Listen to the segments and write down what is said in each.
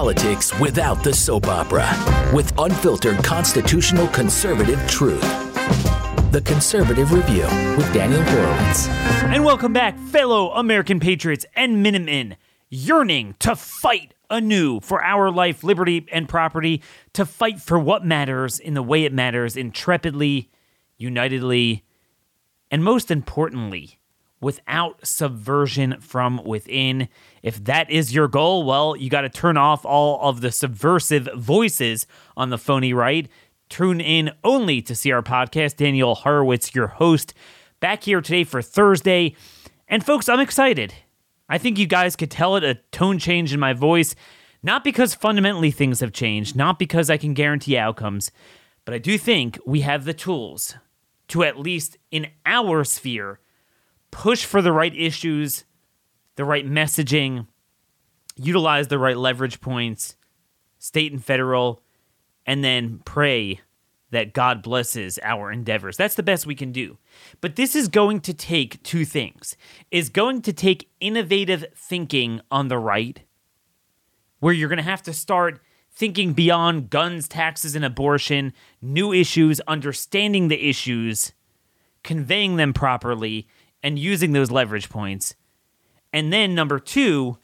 politics without the soap opera with unfiltered constitutional conservative truth. The Conservative Review with Daniel Horowitz. And welcome back, fellow American patriots and Minutemen, yearning to fight anew for our life, liberty, and property, to fight for what matters in the way it matters, intrepidly, unitedly, and most importantly, without subversion from within. If that is your goal, well, you got to turn off all of the subversive voices on the phony right. Tune in only to see our podcast. Daniel Horowitz, your host, back here today for Thursday. And folks, I'm excited. I think you guys could tell it a tone change in my voice, not because fundamentally things have changed, not because I can guarantee outcomes, but I do think we have the tools to at least in our sphere push for the right issues, the right messaging, utilize the right leverage points, state and federal, and then pray that God blesses our endeavors. That's the best we can do. But this is going to take two things. Is going to take innovative thinking on the right where you're going to have to start thinking beyond guns, taxes and abortion, new issues, understanding the issues, conveying them properly and using those leverage points. And then number 2,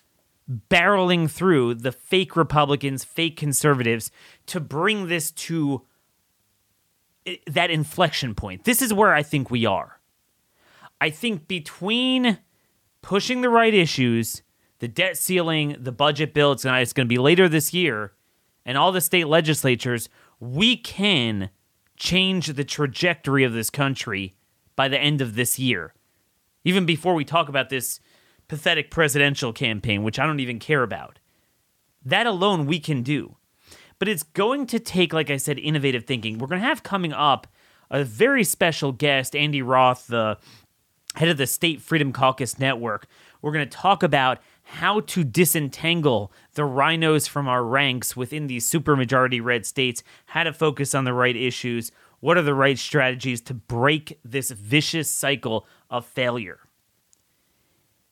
barreling through the fake Republicans, fake conservatives to bring this to eh, that inflection point. This is where I think we are. I think between pushing the right issues, the debt ceiling, the budget bill, it's going to be later this year, and all the state legislatures, we can change the trajectory of this country by the end of this year. Even before we talk about this pathetic presidential campaign, which I don't even care about. That alone we can do. But it's going to take, like I said, innovative thinking. We're going to have coming up a very special guest, Andy Roth, the head of the State Freedom Caucus Network. We're going to talk about how to disentangle the rhinos from our ranks within these supermajority red states, how to focus on the right issues, what are the right strategies to break this vicious cycle of failure.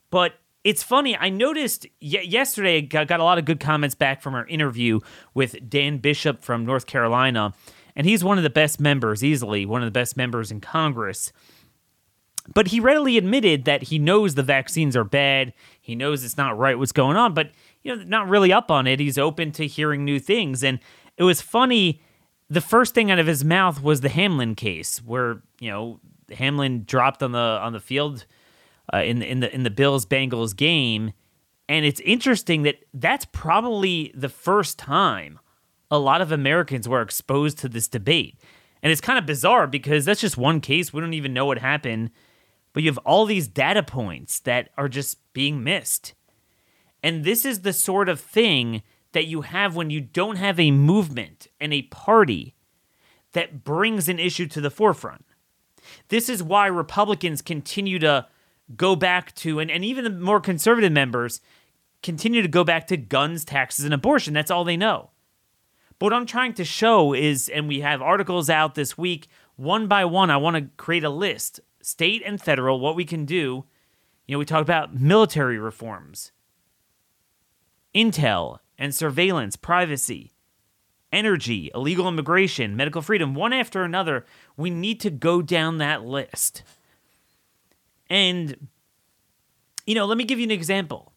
But it's funny. I noticed yesterday, I got a lot of good comments back from our interview with Dan Bishop from North Carolina. And he's one of the best members, easily one of the best members in Congress. But he readily admitted that he knows the vaccines are bad. He knows it's not right what's going on, but you know, not really up on it. He's open to hearing new things. And it was funny. The first thing out of his mouth was the Hamlin case, where you know Hamlin dropped on the on the field uh, in in the in the Bills Bengals game, and it's interesting that that's probably the first time a lot of Americans were exposed to this debate, and it's kind of bizarre because that's just one case. We don't even know what happened, but you have all these data points that are just being missed, and this is the sort of thing that you have when you don't have a movement and a party that brings an issue to the forefront. This is why Republicans continue to go back to, and, and even the more conservative members continue to go back to guns, taxes, and abortion. That's all they know. But what I'm trying to show is, and we have articles out this week, one by one, I want to create a list, state and federal, what we can do. You know, we talk about military reforms, intel and surveillance, privacy, energy, illegal immigration, medical freedom, one after another. We need to go down that list. And, you know, let me give you an example.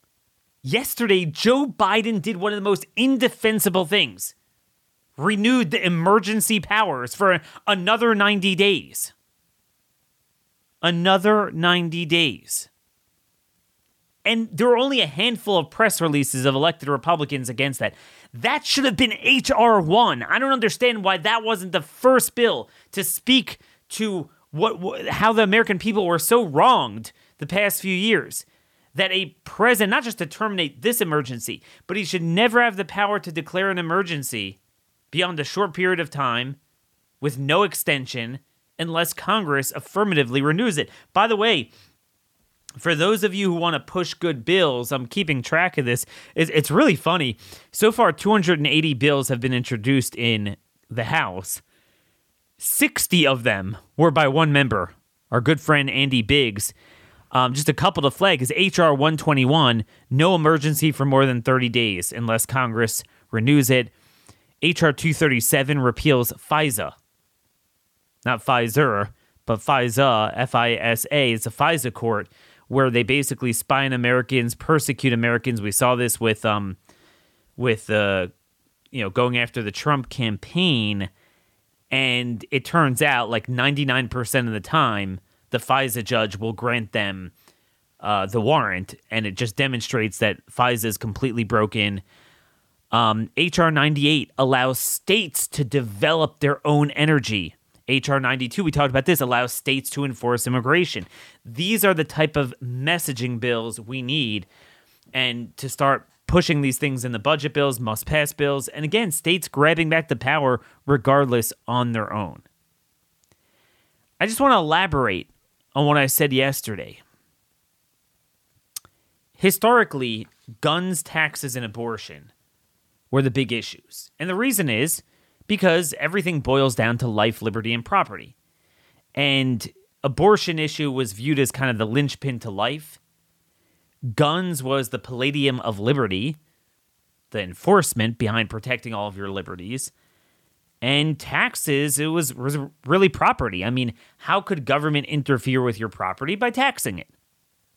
Yesterday, Joe Biden did one of the most indefensible things renewed the emergency powers for another 90 days. Another 90 days. And there were only a handful of press releases of elected Republicans against that. That should have been H.R. 1. I don't understand why that wasn't the first bill to speak to what, what how the American people were so wronged the past few years that a president not just to terminate this emergency, but he should never have the power to declare an emergency beyond a short period of time with no extension unless Congress affirmatively renews it. By the way, for those of you who want to push good bills, I'm keeping track of this. It's, it's really funny. So far, 280 bills have been introduced in the House. 60 of them were by one member, our good friend Andy Biggs. Um, just a couple to flag is HR 121, no emergency for more than 30 days unless Congress renews it. HR 237 repeals FISA, not Pfizer, but FISA, F I S A. is a FISA court where they basically spy on Americans, persecute Americans. We saw this with um, with uh, you know, going after the Trump campaign, and it turns out like 99% of the time, the FISA judge will grant them uh, the warrant, and it just demonstrates that FISA is completely broken. Um, HR 98 allows states to develop their own energy. HR 92, we talked about this, allows states to enforce immigration. These are the type of messaging bills we need and to start pushing these things in the budget bills, must pass bills, and again, states grabbing back the power regardless on their own. I just want to elaborate on what I said yesterday. Historically, guns, taxes, and abortion were the big issues. And the reason is because everything boils down to life, liberty, and property. And abortion issue was viewed as kind of the linchpin to life. Guns was the palladium of liberty, the enforcement behind protecting all of your liberties. And taxes, it was, was really property. I mean, how could government interfere with your property? By taxing it.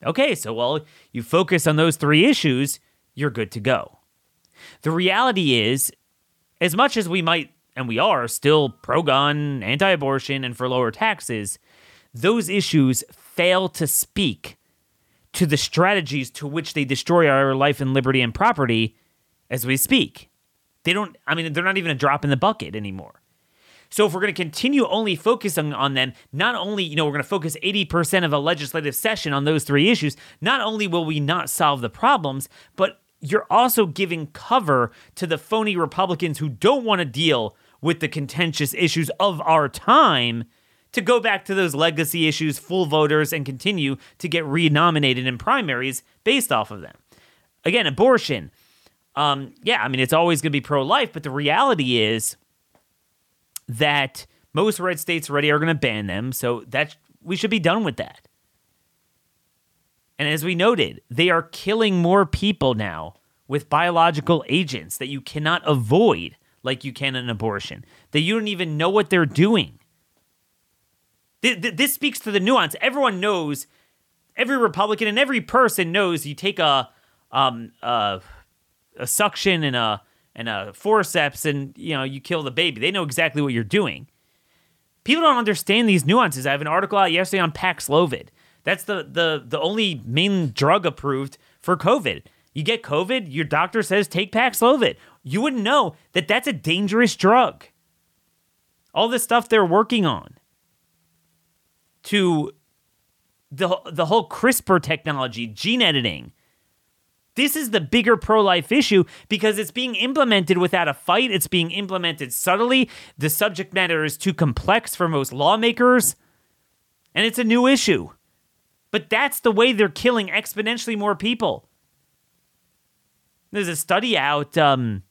Okay, so well, you focus on those three issues, you're good to go. The reality is, as much as we might, and we are, still pro gun, anti abortion, and for lower taxes, those issues fail to speak to the strategies to which they destroy our life and liberty and property as we speak. They don't, I mean, they're not even a drop in the bucket anymore. So if we're going to continue only focusing on them, not only, you know, we're going to focus 80% of a legislative session on those three issues, not only will we not solve the problems, but you're also giving cover to the phony Republicans who don't want to deal with the contentious issues of our time to go back to those legacy issues, full voters, and continue to get renominated in primaries based off of them. Again, abortion. Um, yeah, I mean, it's always going to be pro life, but the reality is that most red states already are going to ban them. So that we should be done with that. And as we noted, they are killing more people now with biological agents that you cannot avoid like you can an abortion, that you don't even know what they're doing. This speaks to the nuance. Everyone knows, every Republican and every person knows you take a, um, a, a suction and a, and a forceps and, you know, you kill the baby. They know exactly what you're doing. People don't understand these nuances. I have an article out yesterday on Paxlovid. That's the, the, the only main drug approved for COVID. You get COVID, your doctor says take Paxlovid. You wouldn't know that that's a dangerous drug. All the stuff they're working on to the the whole CRISPR technology, gene editing. This is the bigger pro life issue because it's being implemented without a fight. It's being implemented subtly. The subject matter is too complex for most lawmakers, and it's a new issue. But that's the way they're killing exponentially more people. There's a study out, um,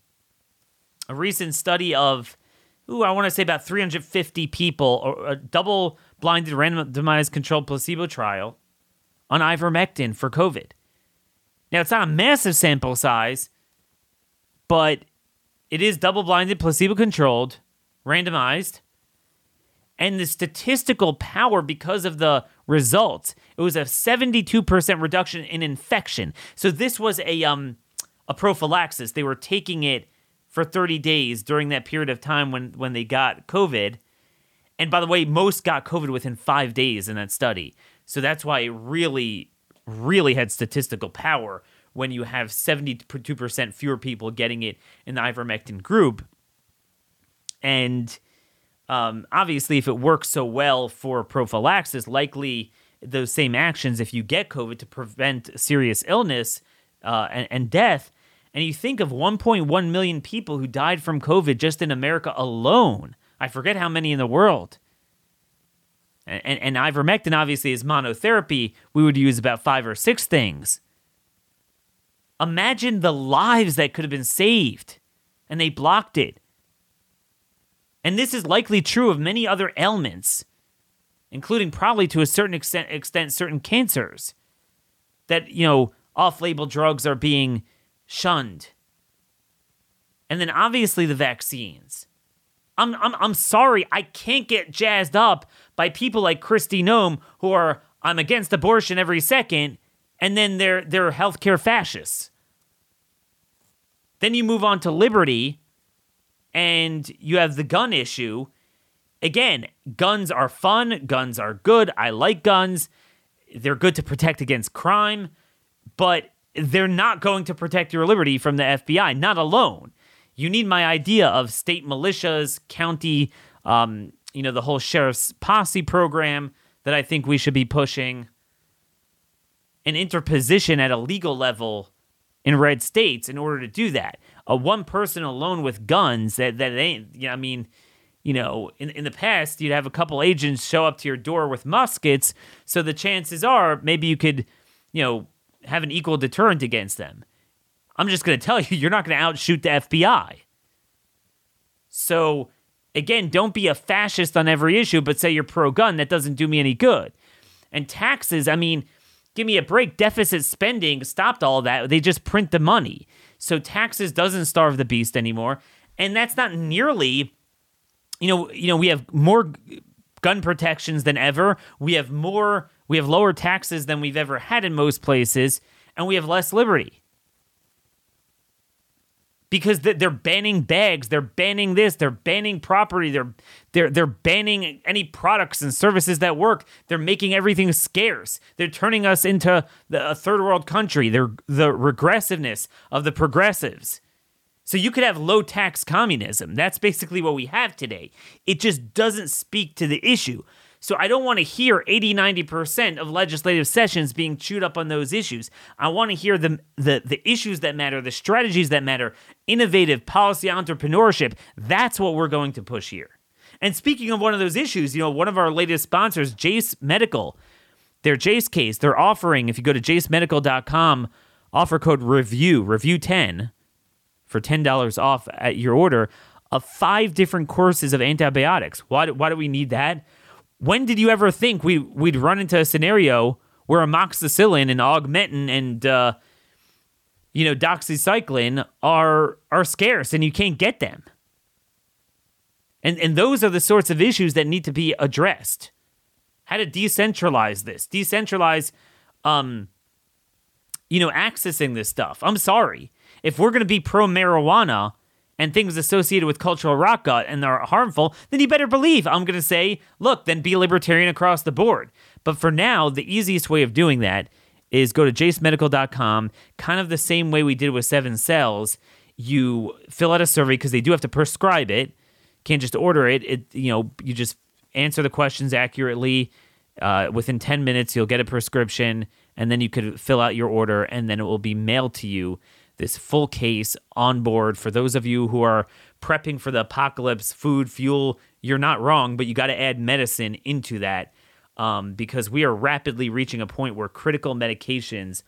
a recent study of, ooh, I want to say about 350 people, or a double blinded randomized controlled placebo trial on ivermectin for COVID. Now, it's not a massive sample size, but it is double blinded, placebo controlled, randomized. And the statistical power because of the results, it was a 72% reduction in infection. So this was a um a prophylaxis. They were taking it for 30 days during that period of time when when they got COVID and by the way, most got COVID within five days in that study. So that's why it really, really had statistical power when you have 72% fewer people getting it in the ivermectin group. And um, obviously, if it works so well for prophylaxis, likely those same actions, if you get COVID to prevent serious illness uh, and, and death, and you think of 1.1 million people who died from COVID just in America alone, I forget how many in the world. And, and, ivermectin obviously is monotherapy. We would use about five or six things. Imagine the lives that could have been saved, and they blocked it. And this is likely true of many other ailments including probably to a certain extent, extent certain cancers. That, you know, off label drugs are being shunned. And then obviously the vaccines. I'm, I'm, I'm sorry, I can't get jazzed up by people like Kristi Noem who are, I'm against abortion every second, and then they're, they're healthcare fascists. Then you move on to liberty, and you have the gun issue. Again, guns are fun, guns are good. I like guns. They're good to protect against crime, but they're not going to protect your liberty from the FBI, not alone. You need my idea of state militias, county, um, you know, the whole sheriff's posse program that I think we should be pushing, an interposition at a legal level in red states in order to do that. A one person alone with guns that that ain't. You know, I mean, you know, in in the past you'd have a couple agents show up to your door with muskets, so the chances are maybe you could, you know, have an equal deterrent against them. I'm just going to tell you, you're not going to outshoot the FBI. So, again, don't be a fascist on every issue, but say you're pro gun. That doesn't do me any good. And taxes, I mean, give me a break. Deficit spending stopped all that. They just print the money. So, taxes doesn't starve the beast anymore. And that's not nearly, you know, you know, we have more gun protections than ever. We have more, we have lower taxes than we've ever had in most places, and we have less liberty because they're banning bags, they're banning this, they're banning property, they're they're they're banning any products and services that work. They're making everything scarce. They're turning us into the, a third world country. They're the regressiveness of the progressives. So you could have low tax communism. That's basically what we have today. It just doesn't speak to the issue. So I don't want to hear 80, 90% of legislative sessions being chewed up on those issues. I want to hear the, the, the issues that matter, the strategies that matter, innovative policy entrepreneurship. That's what we're going to push here. And speaking of one of those issues, you know, one of our latest sponsors, Jase Medical, their Jase case, they're offering, if you go to jasemedical.com, offer code REVIEW, REVIEW10, for $10 off at your order of five different courses of antibiotics. Why, why do we need that? When did you ever think we we'd run into a scenario where amoxicillin and augmentin and uh, you know doxycycline are are scarce and you can't get them? And and those are the sorts of issues that need to be addressed. How to decentralize this, decentralize, um, you know, accessing this stuff. I'm sorry if we're going to be pro marijuana and things associated with cultural rock gut and are harmful, then you better believe I'm going to say, look, then be libertarian across the board. But for now, the easiest way of doing that is go to jasemedical.com, kind of the same way we did with Seven Cells. You fill out a survey because they do have to prescribe it. Can't just order it. It you know you just answer the questions accurately. Uh, within 10 minutes, you'll get a prescription, and then you could fill out your order, and then it will be mailed to you this full case on board. For those of you who are prepping for the apocalypse food fuel you're not wrong but you got to add medicine into that um, because we are rapidly reaching a point where critical medications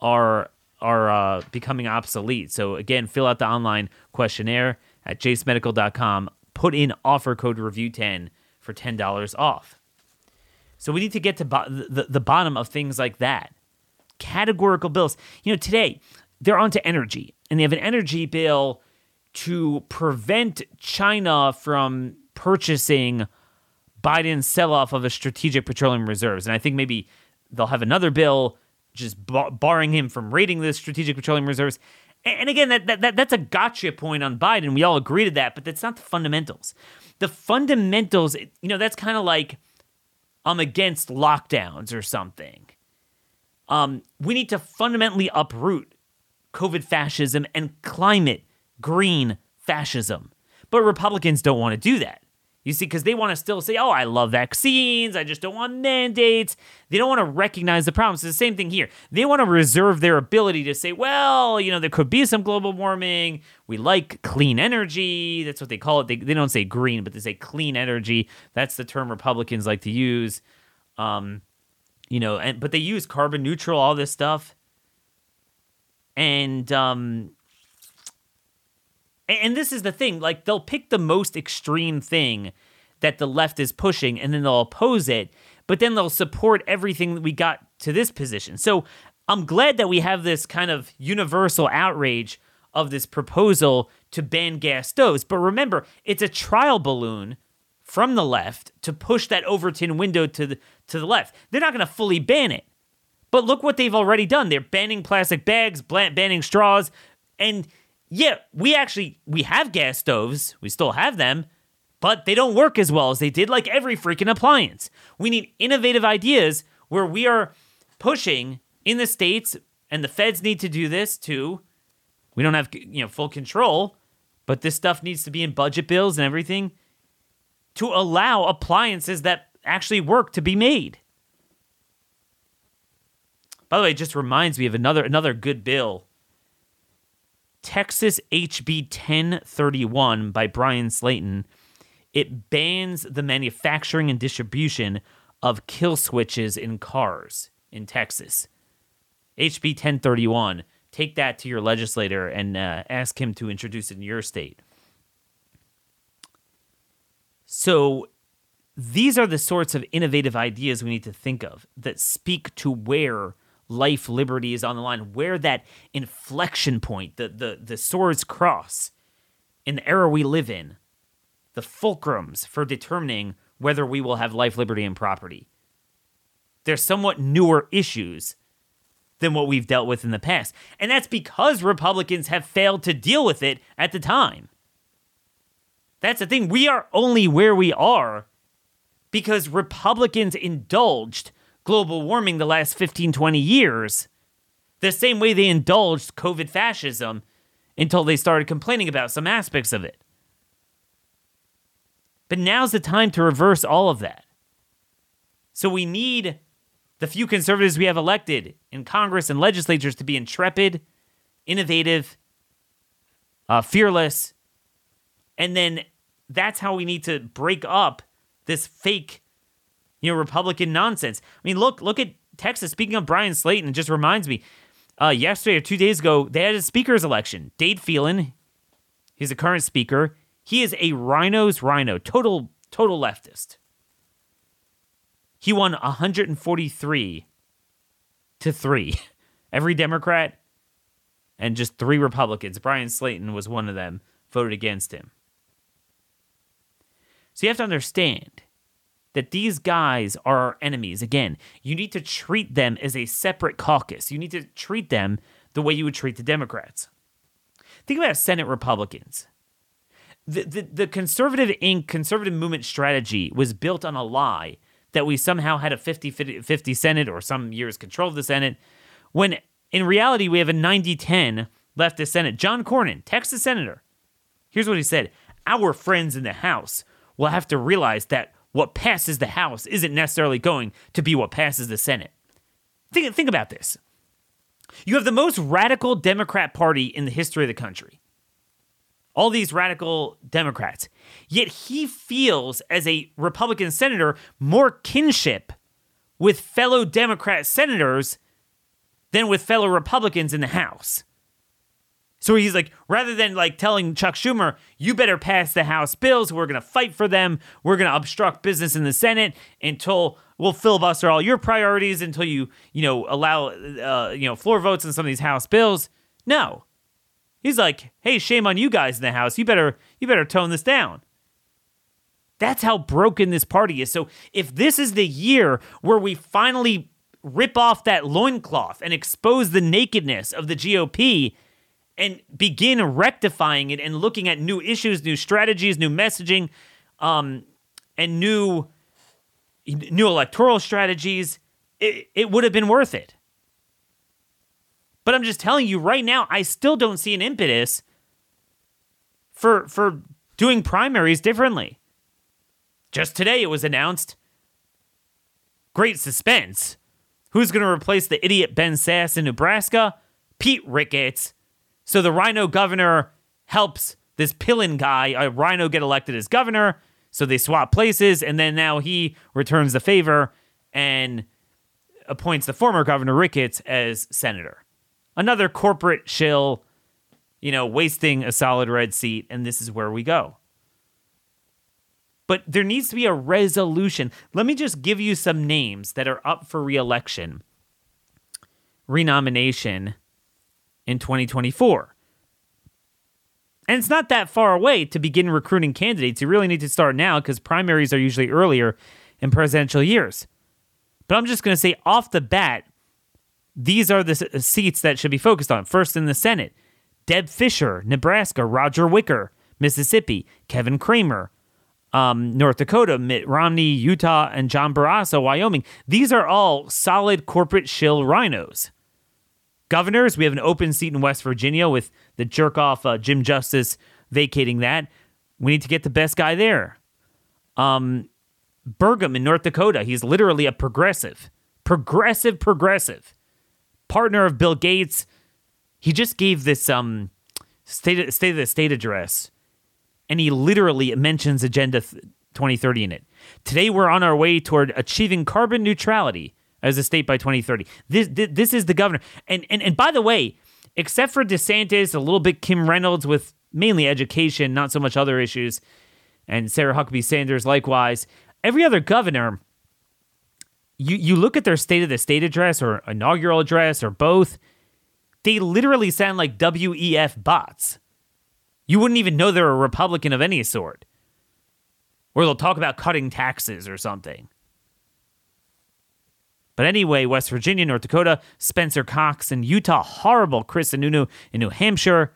are are uh, becoming obsolete. So again fill out the online questionnaire at jasemedical.com put in offer code review 10 for $10 off. So we need to get to bo- the, the bottom of things like that. Categorical bills. You know today they're onto energy, and they have an energy bill to prevent China from purchasing Biden's sell off of a strategic petroleum reserves. And I think maybe they'll have another bill just bar- barring him from raiding the strategic petroleum reserves. And again, that, that, that, that's a gotcha point on Biden. We all agree to that, but that's not the fundamentals. The fundamentals, you know, that's kind of like I'm against lockdowns or something. Um, we need to fundamentally uproot COVID fascism and climate green fascism. But Republicans don't want to do that. You see, because they want to still say, oh, I love vaccines. I just don't want mandates. They don't want to recognize the problems. It's the same thing here. They want to reserve their ability to say, well, you know, there could be some global warming. We like clean energy. That's what they call it. They, they don't say green, but they say clean energy. That's the term Republicans like to use. Um, you know, and but they use carbon neutral, all this stuff and um and this is the thing like they'll pick the most extreme thing that the left is pushing and then they'll oppose it, but then they'll support everything that we got to this position. So I'm glad that we have this kind of universal outrage of this proposal to ban gas stoves. But remember, it's a trial balloon from the left to push that Overton window to the to the left. They're not going to fully ban it. But look what they've already done. They're banning plastic bags, banning straws, and yeah, we actually we have gas stoves. We still have them, but they don't work as well as they did like every freaking appliance. We need innovative ideas where we are pushing in the states and the feds need to do this too. We don't have you know full control, but this stuff needs to be in budget bills and everything to allow appliances that actually work to be made. By the way, it just reminds me of another another good bill Texas HB 1031 by Bryan Slaton. It bans the manufacturing and distribution of kill switches in cars in Texas. HB 1031. Take that to your legislator and uh, ask him to introduce it in your state. So, these are the sorts of innovative ideas we need to think of that speak to where life, liberty is on the line, where that inflection point, the, the, the swords cross in the era we live in, the fulcrums for determining whether we will have life, liberty, and property. They're somewhat newer issues than what we've dealt with in the past. And that's because Republicans have failed to deal with it at the time. That's the thing. We are only where we are because Republicans indulged global warming the last 15, 20 years, the same way they indulged COVID fascism until they started complaining about some aspects of it. But now's the time to reverse all of that. So we need the few conservatives we have elected in Congress and legislatures to be intrepid, innovative, uh, fearless. And then that's how we need to break up this fake you know, Republican nonsense. I mean, look, look at Texas. Speaking of Bryan Slaton, it just reminds me. Uh, yesterday or two days ago, they had a speaker's election. Dade Phelan, he's the current speaker. He is a rhino's rhino, total total leftist. He won 143 to three. Every Democrat and just three Republicans. Bryan Slaton was one of them. Voted against him. So you have to understand that these guys are our enemies. Again, you need to treat them as a separate caucus. You need to treat them the way you would treat the Democrats. Think about Senate Republicans. The, the, the conservative Inc. conservative movement strategy was built on a lie that we somehow had a 50 50 Senate or some years control of the Senate, when in reality we have a 90 10 leftist Senate. John Cornyn, Texas Senator, here's what he said Our friends in the House will have to realize that what passes the House isn't necessarily going to be what passes the Senate. Think, think about this. You have the most radical Democrat Party in the history of the country. All these radical Democrats. Yet he feels, as a Republican senator, more kinship with fellow Democrat senators than with fellow Republicans in the House. So he's like, rather than like telling Chuck Schumer, you better pass the House bills, we're going to fight for them, we're going to obstruct business in the Senate until we'll filibuster all your priorities until you, you know, allow, uh, you know, floor votes on some of these House bills. No, he's like, hey, shame on you guys in the House. You better, you better tone this down. That's how broken this party is. So if this is the year where we finally rip off that loincloth and expose the nakedness of the GOP and begin rectifying it and looking at new issues, new strategies, new messaging, um, and new new electoral strategies, it, it would have been worth it. But I'm just telling you right now, I still don't see an impetus for for doing primaries differently. Just today it was announced. Great suspense. Who's going to replace the idiot Ben Sasse in Nebraska? Pete Ricketts so the Rhino governor helps this Pillen guy, a Rhino, get elected as governor. So they swap places, and then now he returns the favor and appoints the former governor Ricketts as senator. Another corporate shill, you know, wasting a solid red seat, and this is where we go. But there needs to be a resolution. Let me just give you some names that are up for reelection, renomination in 2024. And it's not that far away to begin recruiting candidates. You really need to start now because primaries are usually earlier in presidential years. But I'm just going to say off the bat, these are the seats that should be focused on. First in the Senate, Deb Fischer, Nebraska, Roger Wicker, Mississippi, Kevin Cramer, um, North Dakota, Mitt Romney, Utah, and John Barrasso, Wyoming. These are all solid corporate shill rhinos. Governors, we have an open seat in West Virginia with the jerk off uh, Jim Justice vacating that. We need to get the best guy there. Um, Burgum in North Dakota, he's literally a progressive, progressive, progressive partner of Bill Gates. He just gave this um state state of the state address, and he literally mentions Agenda 2030 in it. Today, we're on our way toward achieving carbon neutrality as a state by 2030. This this is the governor. And and and by the way, except for DeSantis, a little bit Kim Reynolds with mainly education, not so much other issues, and Sarah Huckabee Sanders likewise. Every other governor, you you look at their state of the state address or inaugural address or both, they literally sound like WEF bots. You wouldn't even know they're a Republican of any sort. Or they'll talk about cutting taxes or something. But anyway, West Virginia, North Dakota, Spencer Cox in Utah, horrible Chris Sununu in New Hampshire.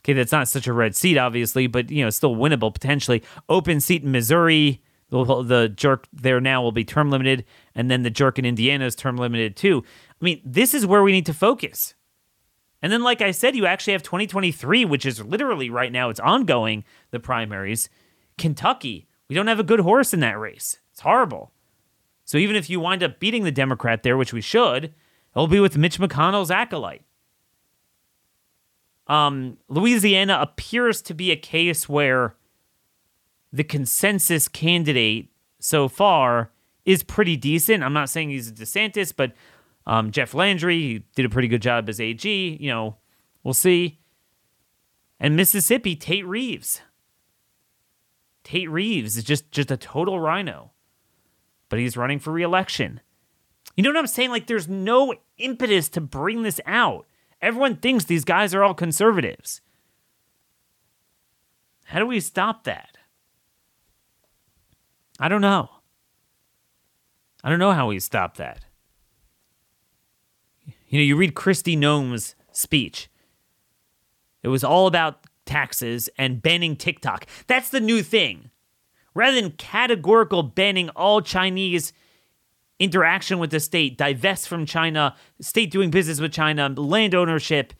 Okay, that's not such a red seat, obviously, but you know, still winnable potentially. Open seat in Missouri. The jerk there now will be term limited, and then the jerk in Indiana is term limited too. I mean, this is where we need to focus. And then, like I said, you actually have 2023, which is literally right now, it's ongoing, the primaries. Kentucky, we don't have a good horse in that race. It's horrible. So even if you wind up beating the Democrat there, which we should, it'll be with Mitch McConnell's acolyte. Um, Louisiana appears to be a case where the consensus candidate so far is pretty decent. I'm not saying he's a DeSantis, but um, Jeff Landry he did a pretty good job as AG. You know, we'll see. And Mississippi, Tate Reeves. Tate Reeves is just just a total rhino but he's running for reelection. You know what I'm saying? Like, there's no impetus to bring this out. Everyone thinks these guys are all conservatives. How do we stop that? I don't know. I don't know how we stop that. You know, you read Kristi Noem's speech. It was all about taxes and banning TikTok. That's the new thing rather than categorical banning all Chinese interaction with the state, divest from China, state doing business with China, land ownership.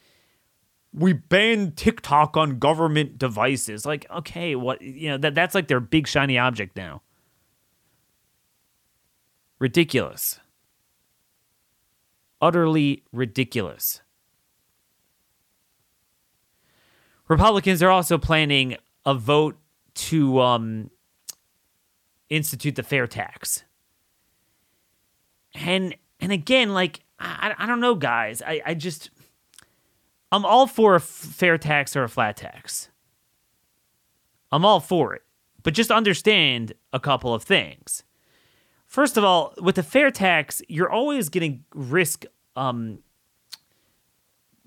We ban TikTok on government devices. Like, okay, what you know, that that's like their big shiny object now. Ridiculous. Utterly ridiculous. Republicans are also planning a vote to um, institute the fair tax. And and again, like I, I don't know, guys. I, I just I'm all for a fair tax or a flat tax. I'm all for it. But just understand a couple of things. First of all, with the fair tax, you're always going to risk um,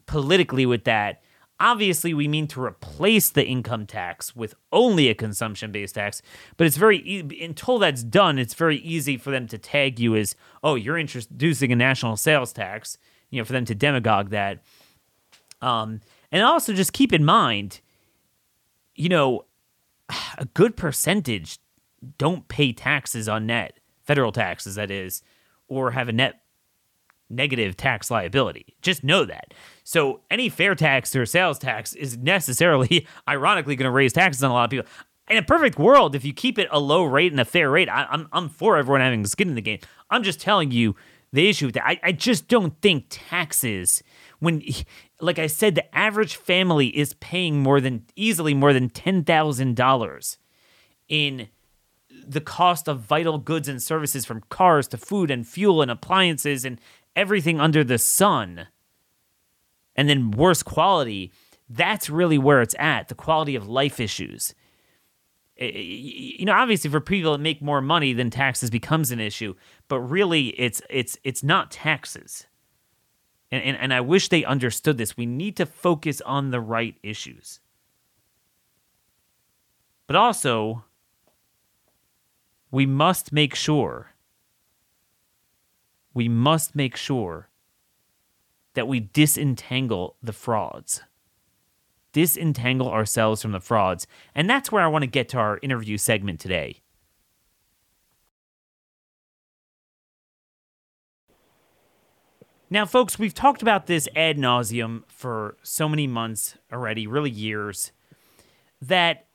politically with that Obviously, we mean to replace the income tax with only a consumption based tax, but it's very, e- until that's done, it's very easy for them to tag you as, oh, you're introducing a national sales tax, you know, for them to demagogue that. Um, and also just keep in mind, you know, a good percentage don't pay taxes on net, federal taxes, that is, or have a net negative tax liability. Just know that. So any fair tax or sales tax is necessarily, ironically, going to raise taxes on a lot of people. In a perfect world, if you keep it a low rate and a fair rate, I, am I'm, I'm for everyone having skin in the game. I'm just telling you the issue with that. I, I just don't think taxes, when, like I said, the average family is paying more than, easily more than $10,000 in the cost of vital goods and services from cars to food and fuel and appliances and everything under the sun and then worse quality, that's really where it's at the quality of life issues. you know, obviously for people that make more money, then taxes becomes an issue. But really, it's it's it's not taxes. And, and, and I wish they understood this. We need to focus on the right issues. But also, we must make sure, we must make sure that we disentangle the frauds. Disentangle ourselves from the frauds. And that's where I want to get to our interview segment today. Now, folks, we've talked about this ad nauseum for so many months already, really years, that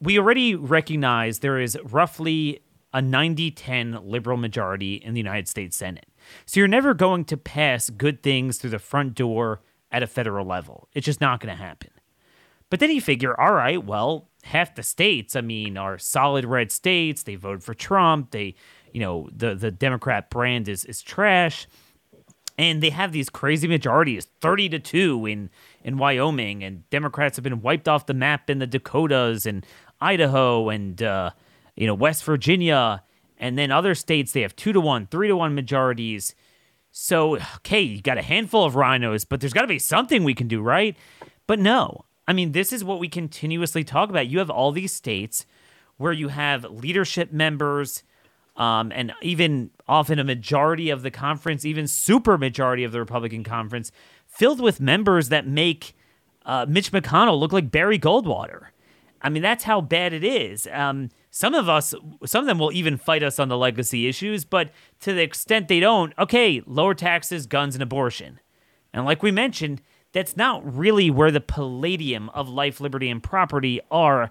we already recognize there is roughly a 90 10 liberal majority in the United States Senate. So you're never going to pass good things through the front door at a federal level. It's just not going to happen. But then you figure, all right, well, half the states, I mean, are solid red states. They voted for Trump. They, you know, the, the Democrat brand is, is trash and they have these crazy majorities 30 to 2 in in Wyoming and Democrats have been wiped off the map in the Dakotas and Idaho and uh, you know West Virginia and then other states they have 2 to 1 3 to 1 majorities so okay you got a handful of rhinos, but there's got to be something we can do right but no I mean this is what we continuously talk about you have all these states where you have leadership members um, and even often a majority of the conference, even super majority of the Republican conference, filled with members that make uh, Mitch McConnell look like Barry Goldwater. I mean, that's how bad it is. Um, some of us, some of them will even fight us on the legacy issues, but to the extent they don't, okay, lower taxes, guns, and abortion. And like we mentioned, that's not really where the palladium of life, liberty, and property are,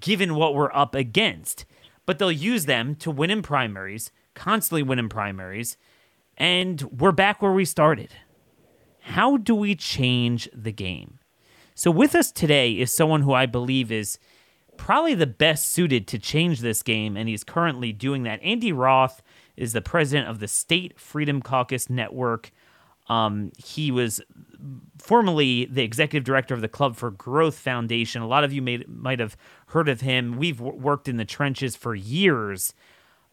given what we're up against but they'll use them to win in primaries, constantly win in primaries, and we're back where we started. How do we change the game? So, with us today is someone who I believe is probably the best suited to change this game, and he's currently doing that. Andy Roth is the president of the State Freedom Caucus Network. Um, he was formerly the executive director of the Club for Growth Foundation. A lot of you may, might have heard of him. We've w- worked in the trenches for years.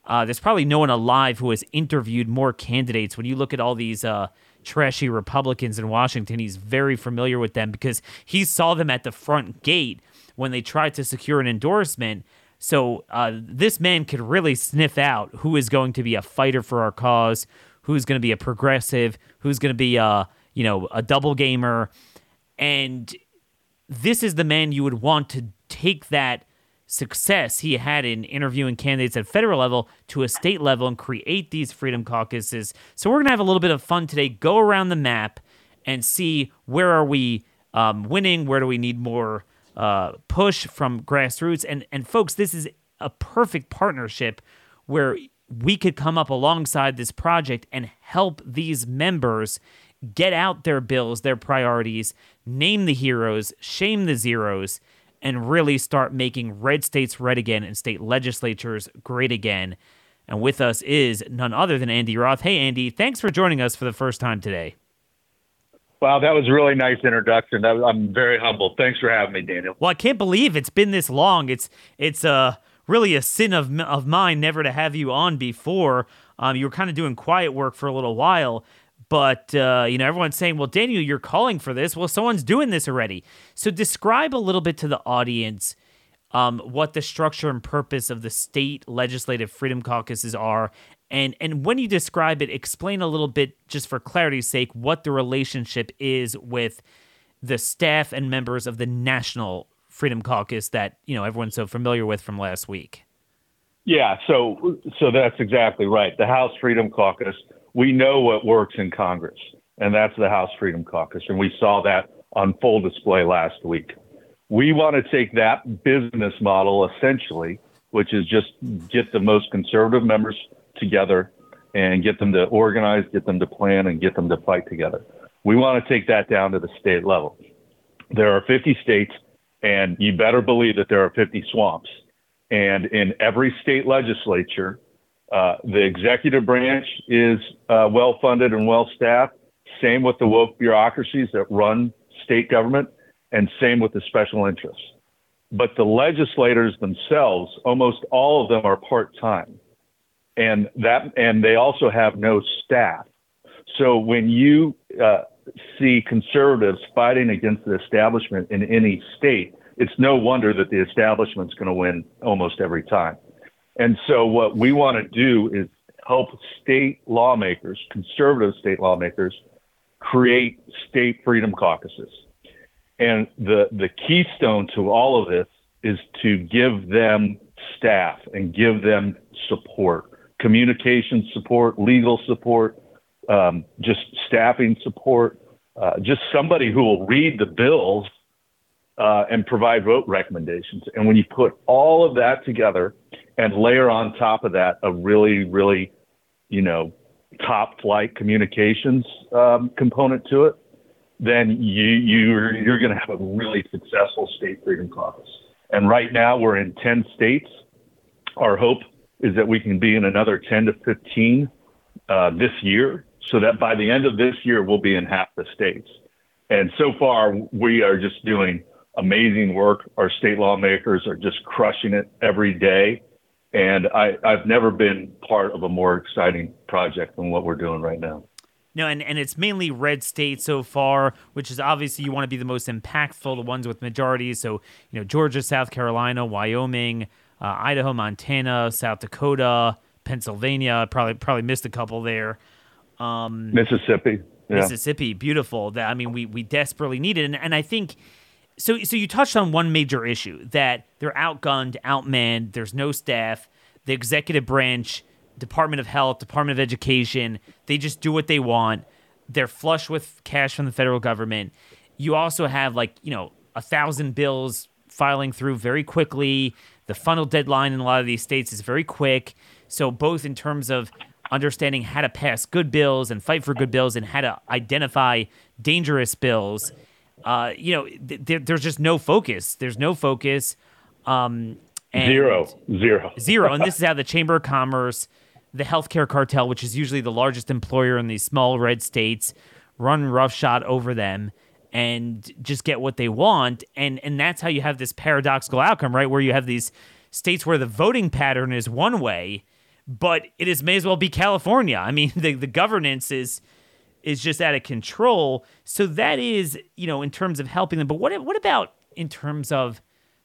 Uh, there's probably no one alive who has interviewed more candidates. When you look at all these uh, trashy Republicans in Washington, he's very familiar with them because he saw them at the front gate when they tried to secure an endorsement. So uh, this man could really sniff out who is going to be a fighter for our cause, who's going to be a progressive, who's going to be a you know a double gamer, and this is the man you would want to take that success he had in interviewing candidates at federal level to a state level and create these freedom caucuses. So we're gonna have a little bit of fun today. Go around the map and see where are we um, winning, where do we need more uh, push from grassroots, and and folks, this is a perfect partnership where we could come up alongside this project and help these members get out their bills, their priorities, name the heroes, shame the zeros, and really start making red states red again and state legislatures great again. And with us is none other than Andy Roth. Hey, Andy, thanks for joining us for the first time today. Wow, that was a really nice introduction. I'm very humbled. Thanks for having me, Daniel. Well, I can't believe it's been this long. It's it's uh, really a sin of of mine never to have you on before. Um, you were kind of doing quiet work for a little while, but uh, you know everyone's saying, "Well, Daniel, you're calling for this." Well, someone's doing this already. So describe a little bit to the audience um, what the structure and purpose of the state legislative freedom caucuses are, and and when you describe it, explain a little bit, just for clarity's sake, what the relationship is with the staff and members of the National Freedom Caucus that you know everyone's so familiar with from last week. Yeah, so so that's exactly right. The House Freedom Caucus we know what works in Congress, and that's the House Freedom Caucus. And we saw that on full display last week. We want to take that business model essentially, which is just get the most conservative members together and get them to organize, get them to plan, and get them to fight together. We want to take that down to the state level. There are 50 states, and you better believe that there are 50 swamps. And in every state legislature, uh, the executive branch is uh, well funded and well staffed. Same with the woke bureaucracies that run state government, and same with the special interests. but the legislators themselves, almost all of them are part time, and that and they also have no staff. So when you uh, see conservatives fighting against the establishment in any state, it's no wonder that the establishment's going to win almost every time. And so what we want to do is help state lawmakers, conservative state lawmakers, create state freedom caucuses. And the, the keystone to all of this is to give them staff and give them support, communication support, legal support, um, just staffing support, uh, just somebody who will read the bills uh, and provide vote recommendations. And when you put all of that together and layer on top of that a really, really, you know, top flight communications um, component to it, then you you're you're going to have a really successful state freedom caucus. And right now we're in 10 states. Our hope is that we can be in another 10 to 15 uh, this year, so that by the end of this year we'll be in half the states. And so far we are just doing amazing work. Our state lawmakers are just crushing it every day. And I, I've never been part of a more exciting project than what we're doing right now. No, and, and it's mainly red states so far, which is obviously you want to be the most impactful, the ones with majorities. So, you know, Georgia, South Carolina, Wyoming, uh, Idaho, Montana, South Dakota, Pennsylvania. Probably probably missed a couple there. Um, Mississippi. Yeah. Mississippi, beautiful. That I mean, we we desperately need it, and, and I think so. So you touched on one major issue that they're outgunned, outmanned. There's no staff. The executive branch Department of Health, Department of Education. They just do what they want. They're flush with cash from the federal government. You also have like, you know, a thousand bills filing through very quickly. The funnel deadline in a lot of these states is very quick. So, both in terms of understanding how to pass good bills and fight for good bills and how to identify dangerous bills, uh, you know, th- there's just no focus. There's no focus. Um, zero, zero, zero. And this is how the Chamber of Commerce the healthcare cartel, which is usually the largest employer in these small red states, run roughshod over them and just get what they want. And and that's how you have this paradoxical outcome, right? Where you have these states where the voting pattern is one way, but it is may as well be California. I mean, the, the governance is is just out of control. So that is, you know, in terms of helping them. But what what about in terms of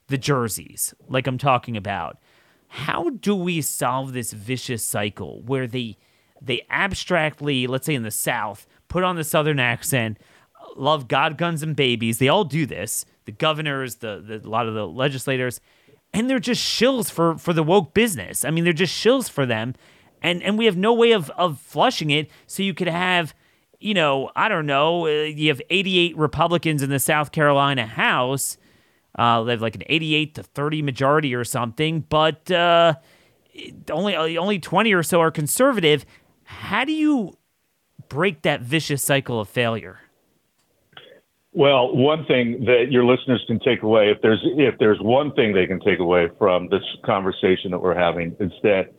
the jerseys, like I'm talking about? how do we solve this vicious cycle where they they abstractly, let's say in the South, put on the Southern accent, love God, guns, and babies. They all do this. The governors, the, the a lot of the legislators, and they're just shills for for the woke business. I mean, they're just shills for them, and and we have no way of of flushing it. So you could have, you know, I don't know, uh, you have 88 Republicans in the South Carolina House uh, they have like an 88 to 30 majority or something, but uh, only only 20 or so are conservative. How do you break that vicious cycle of failure? Well, one thing that your listeners can take away, if there's if there's one thing they can take away from this conversation that we're having, it's that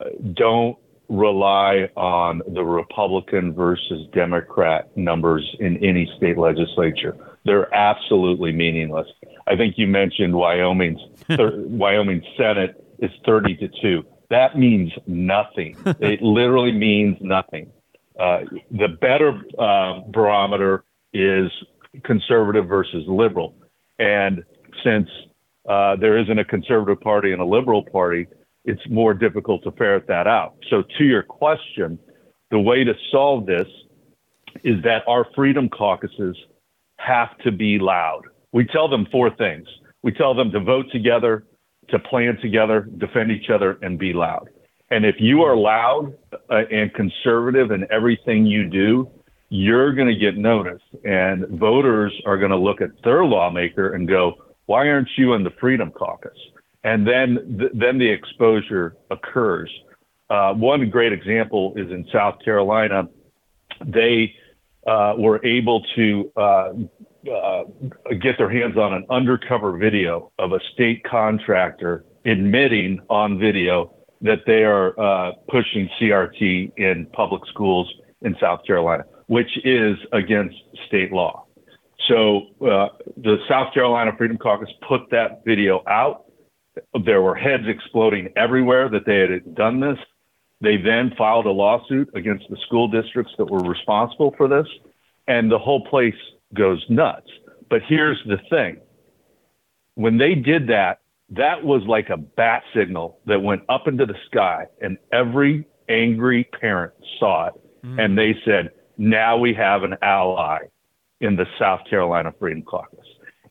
uh, don't rely on the Republican versus Democrat numbers in any state legislature. They're absolutely meaningless. I think you mentioned Wyoming's thir- Wyoming Senate is 30 to 2. That means nothing. it literally means nothing. Uh, the better uh, barometer is conservative versus liberal. And since uh, there isn't a conservative party and a liberal party, it's more difficult to ferret that out. So, to your question, the way to solve this is that our freedom caucuses have to be loud. We tell them four things. We tell them to vote together, to plan together, defend each other, and be loud. And if you are loud uh, and conservative in everything you do, you're going to get noticed. And voters are going to look at their lawmaker and go, why aren't you in the Freedom Caucus? And then, th- then the exposure occurs. Uh, one great example is in South Carolina. They uh, were able to uh, uh, get their hands on an undercover video of a state contractor admitting on video that they are uh, pushing CRT in public schools in South Carolina, which is against state law. so uh, the South Carolina Freedom Caucus put that video out. There were heads exploding everywhere that they had done this. They then filed a lawsuit against the school districts that were responsible for this, and the whole place goes nuts. But here's the thing when they did that, that was like a bat signal that went up into the sky, and every angry parent saw it, mm. and they said, Now we have an ally in the South Carolina Freedom Caucus.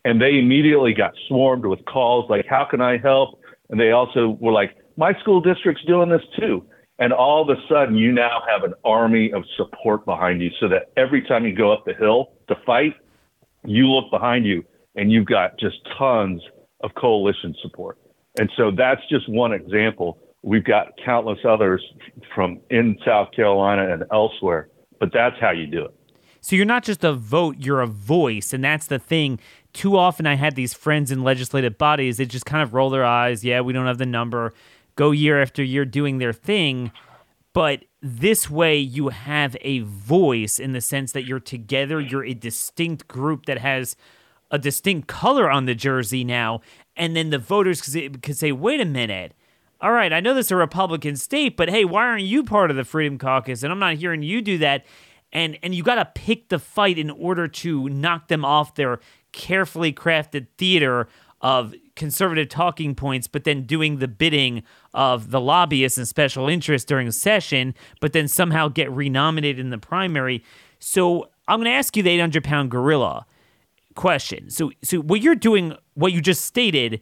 And they immediately got swarmed with calls like, How can I help? And they also were like, My school district's doing this too. And all of a sudden, you now have an army of support behind you so that every time you go up the hill to fight, you look behind you and you've got just tons of coalition support. And so that's just one example. We've got countless others from in South Carolina and elsewhere, but that's how you do it. So you're not just a vote, you're a voice. And that's the thing. Too often I had these friends in legislative bodies that just kind of roll their eyes. Yeah, we don't have the number go year after year doing their thing. But this way, you have a voice in the sense that you're together, you're a distinct group that has a distinct color on the jersey now. And then the voters could say, wait a minute. All right, I know this is a Republican state, but hey, why aren't you part of the Freedom Caucus? And I'm not hearing you do that. And and you got to pick the fight in order to knock them off their carefully crafted theater of conservative talking points, but then doing the bidding of the lobbyists and special interests during a session, but then somehow get renominated in the primary. So I'm going to ask you the 800 pound gorilla question. So, so what you're doing, what you just stated,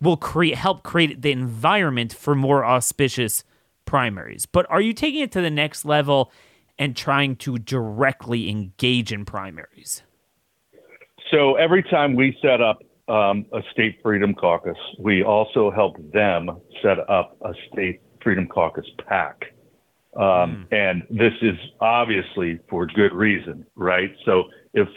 will create help create the environment for more auspicious primaries. But are you taking it to the next level and trying to directly engage in primaries? So every time we set up um, a state freedom caucus. We also help them set up a state freedom caucus PAC. Um, mm. And this is obviously for good reason, right? So if,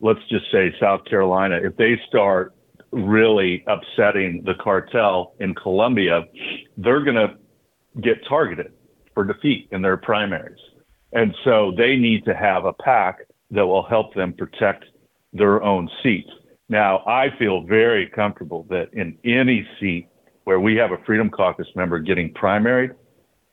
let's just say South Carolina, if they start really upsetting the cartel in Columbia, they're going to get targeted for defeat in their primaries. And so they need to have a PAC that will help them protect their own seats. Now, I feel very comfortable that in any seat where we have a Freedom Caucus member getting primaried,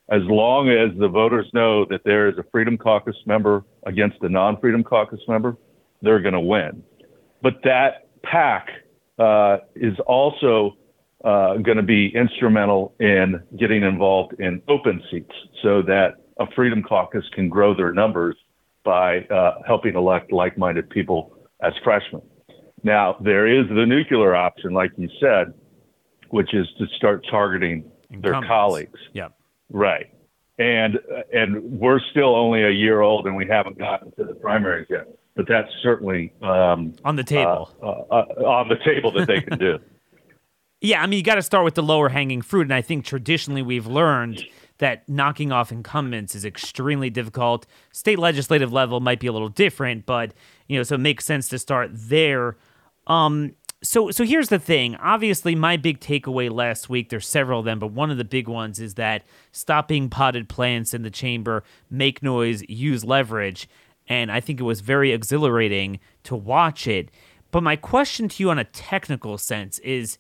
as long as the voters know that there is a Freedom Caucus member against a non Freedom Caucus member, they're going to win. But that PAC uh, is also uh, going to be instrumental in getting involved in open seats so that a Freedom Caucus can grow their numbers by uh, helping elect like minded people as freshmen. Now, there is the nuclear option, like you said, which is to start targeting their colleagues. Yeah. Right. And and we're still only a year old, and we haven't gotten to the primaries yet. But that's certainly um, on the table. Uh, uh, uh, on the table that they can do. yeah, I mean, you got to start with the lower hanging fruit, and I think traditionally we've learned that knocking off incumbents is extremely difficult. State legislative level might be a little different, but you know, so it makes sense to start there. Um, so so here's the thing. Obviously, my big takeaway last week, there's several of them, but one of the big ones is that stop being potted plants in the chamber, make noise, use leverage. And I think it was very exhilarating to watch it. But my question to you on a technical sense is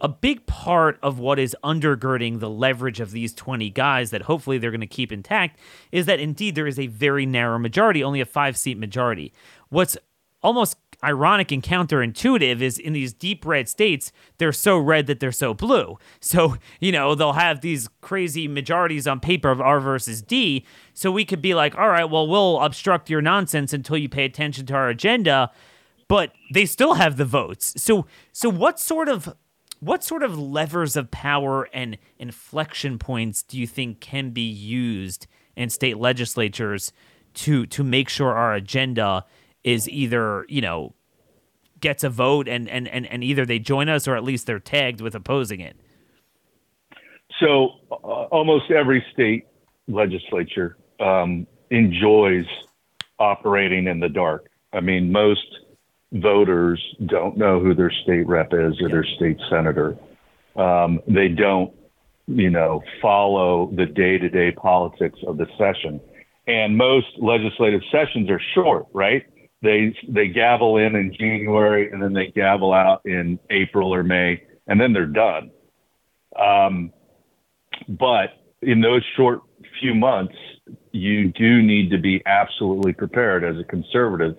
a big part of what is undergirding the leverage of these 20 guys that hopefully they're going to keep intact is that indeed there is a very narrow majority, only a five seat majority. What's almost ironic and counterintuitive is in these deep red states, they're so red that they're so blue. So, you know, they'll have these crazy majorities on paper of R versus D. So we could be like, all right, well, we'll obstruct your nonsense until you pay attention to our agenda. But they still have the votes. So so what sort of what sort of levers of power and inflection points do you think can be used in state legislatures to to make sure our agenda is either you know gets a vote and and and, and either they join us or at least they're tagged with opposing it. So uh, almost every state legislature um, enjoys operating in the dark. I mean most voters don't know who their state rep is or their state senator. Um, they don't you know follow the day-to-day politics of the session. And most legislative sessions are short right They they gavel in in January and then they gavel out in April or May, and then they're done. Um, but in those short few months, you do need to be absolutely prepared as a conservative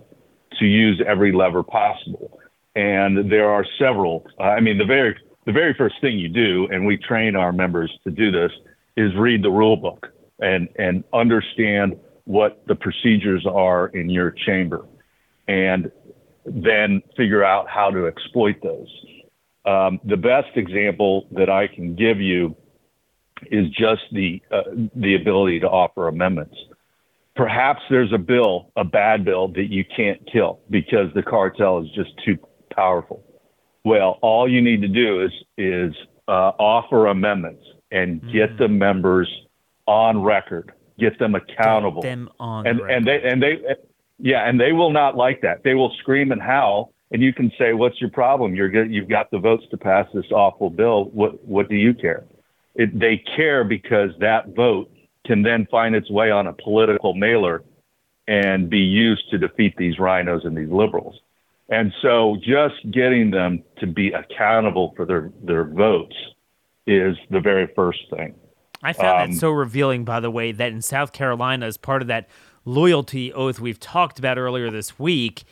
to use every lever possible. And there are several. I mean, the very the very first thing you do, and we train our members to do this, is read the rule book and and understand what the procedures are in your chamber, and then figure out how to exploit those. Um, the best example that I can give you is just the uh, the ability to offer amendments. Perhaps there's a bill, a bad bill that you can't kill because the cartel is just too powerful. Well, all you need to do is is uh, offer amendments and get mm. the members on record, get them accountable. Get them on and record. and they and they yeah, and they will not like that. They will scream and howl, and you can say, "What's your problem? You're good. You've got the votes to pass this awful bill. What what do you care?" It, they care because that vote can then find its way on a political mailer and be used to defeat these RINOs and these liberals. And so just getting them to be accountable for their, their votes is the very first thing. I found um, that so revealing, by the way, that in South Carolina, as part of that loyalty oath we've talked about earlier this week,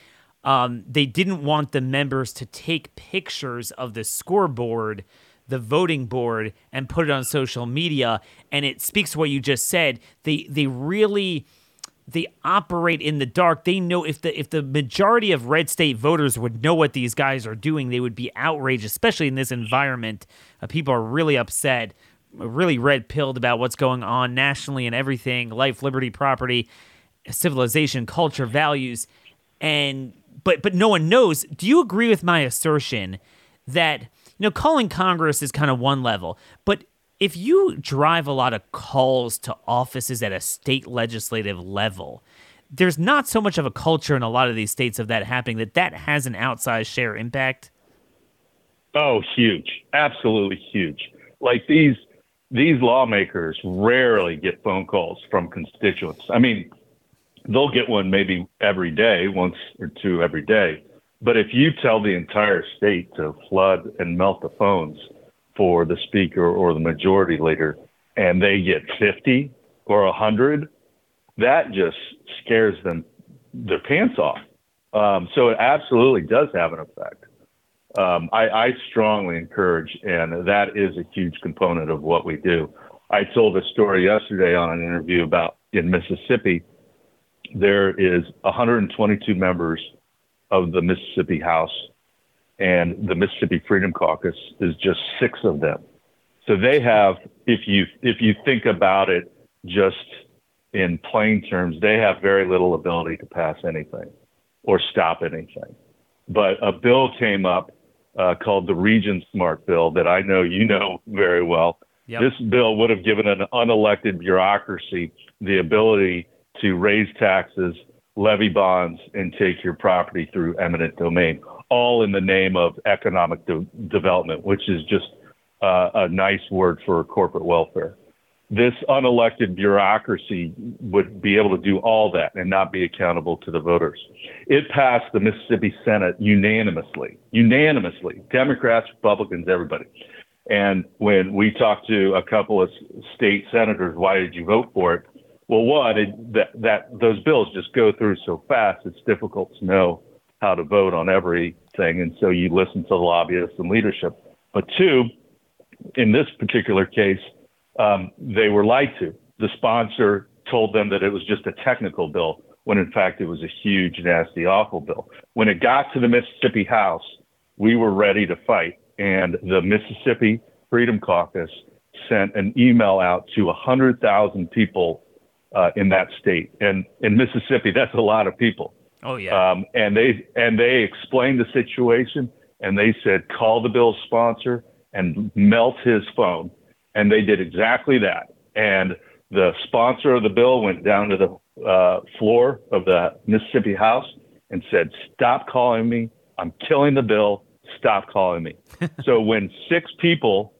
um, they didn't want the members to take pictures of the scoreboard, the voting board, and put it on social media. And it speaks to what you just said. They they really they operate in the dark. They know if the if the majority of red state voters would know what these guys are doing, they would be outraged, especially in this environment. Uh, people are really upset, really red pilled about what's going on nationally and everything life, liberty, property, civilization, culture, values. And but but no one knows. Do you agree with my assertion that you know calling Congress is kind of one level, but if you drive a lot of calls to offices at a state legislative level, there's not so much of a culture in a lot of these states of that happening that that has an outsized share impact. Oh, huge. Absolutely huge. Like these these lawmakers rarely get phone calls from constituents. I mean, they'll get one maybe every day, once or two every day. But if you tell the entire state to flood and melt the phones, for the speaker or the majority leader and they get 50 or 100, that just scares them their pants off. Um, so it absolutely does have an effect. Um, I, I strongly encourage, and that is a huge component of what we do. I told a story yesterday on an interview about in Mississippi, there is 122 members of the Mississippi House and the Mississippi Freedom Caucus is just six of them. So they have, if you if you think about it just in plain terms, they have very little ability to pass anything or stop anything. But a bill came up uh, called the Region Smart Bill that I know you know very well. Yep. This bill would have given an unelected bureaucracy the ability to raise taxes, levy bonds, and take your property through eminent domain all in the name of economic de- development, which is just uh, a nice word for corporate welfare. This unelected bureaucracy would be able to do all that and not be accountable to the voters. It passed the Mississippi Senate unanimously, unanimously, Democrats, Republicans, everybody. And when we talked to a couple of state senators, why did you vote for it? Well, one, it, that, that those bills just go through so fast, it's difficult to know how to vote on everything. And so you listen to the lobbyists and leadership. But two, in this particular case, um, they were lied to. The sponsor told them that it was just a technical bill, when in fact it was a huge, nasty, awful bill. When it got to the Mississippi House, we were ready to fight. And the Mississippi Freedom Caucus sent an email out to 100,000 people uh, in that state. And in Mississippi, that's a lot of people. Oh yeah. Um, and they and they explained the situation and they said call the bill's sponsor and melt his phone, and they did exactly that. And the sponsor of the bill went down to the uh, floor of the Mississippi House and said, "Stop calling me. I'm killing the bill. Stop calling me." so when six people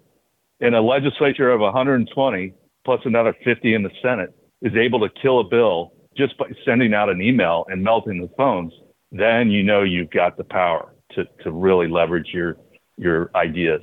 in a legislature of 120 plus another 50 in the Senate is able to kill a bill just by sending out an email and melting the phones, then you know you've got the power to, to really leverage your your ideas.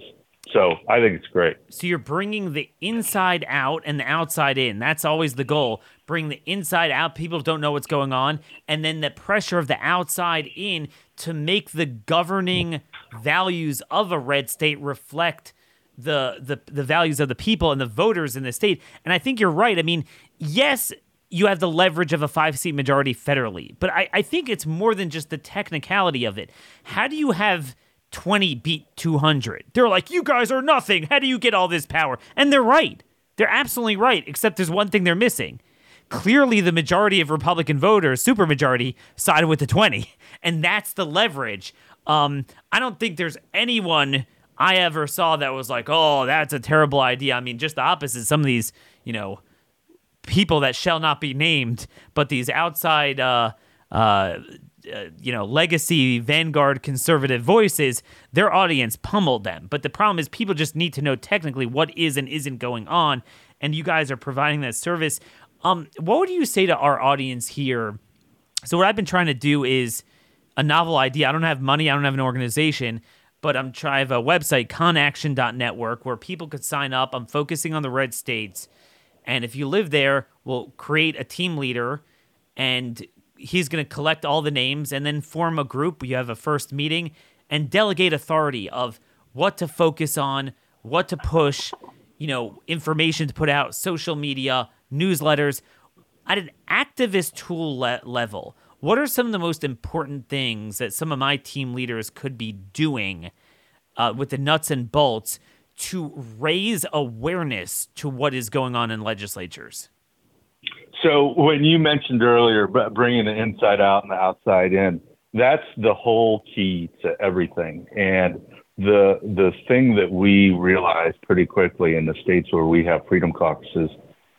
So I think it's great. So you're bringing the inside out and the outside in. That's always the goal. Bring the inside out. People don't know what's going on, and then the pressure of the outside in to make the governing values of a red state reflect the the the values of the people and the voters in the state. And I think you're right. I mean, yes, you have the leverage of a five seat majority federally, but I, I think it's more than just the technicality of it. How do you have 20 beat 200. They're like, you guys are nothing. How do you get all this power? And they're right. They're absolutely right, except there's one thing they're missing. Clearly, the majority of Republican voters, supermajority, sided with the 20. And that's the leverage. Um, I don't think there's anyone I ever saw that was like, oh, that's a terrible idea. I mean, just the opposite. Some of these, you know, people that shall not be named, but these outside uh, uh, uh, you know, legacy vanguard conservative voices, their audience pummeled them. But the problem is people just need to know technically what is and isn't going on, and you guys are providing that service. Um, what would you say to our audience here? So what I've been trying to do is a novel idea. I don't have money, I don't have an organization, but I'm trying I have a website, conaction.network, where people could sign up. I'm focusing on the red states. And if you live there, we'll create a team leader and he's going to collect all the names and then form a group. You have a first meeting and delegate authority of what to focus on, what to push, you know, information to put out, social media, newsletters. At an activist tool le- level, what are some of the most important things that some of my team leaders could be doing uh, with the nuts and bolts to raise awareness to what is going on in legislatures? So when you mentioned earlier bringing the inside out and the outside in, that's the whole key to everything. And the the thing that we realized pretty quickly in the states where we have freedom caucuses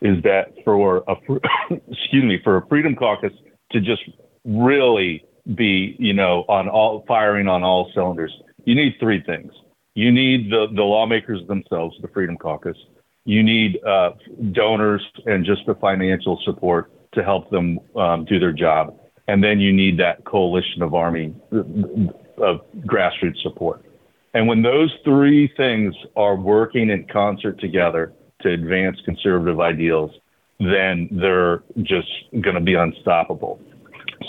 is that for a excuse me for a freedom caucus to just really be you know on all firing on all cylinders, you need three things. You need the the lawmakers themselves, the freedom caucus you need uh, donors and just the financial support to help them um, do their job. And then you need that coalition of army of grassroots support. And when those three things are working in concert together to advance conservative ideals, then they're just going to be unstoppable.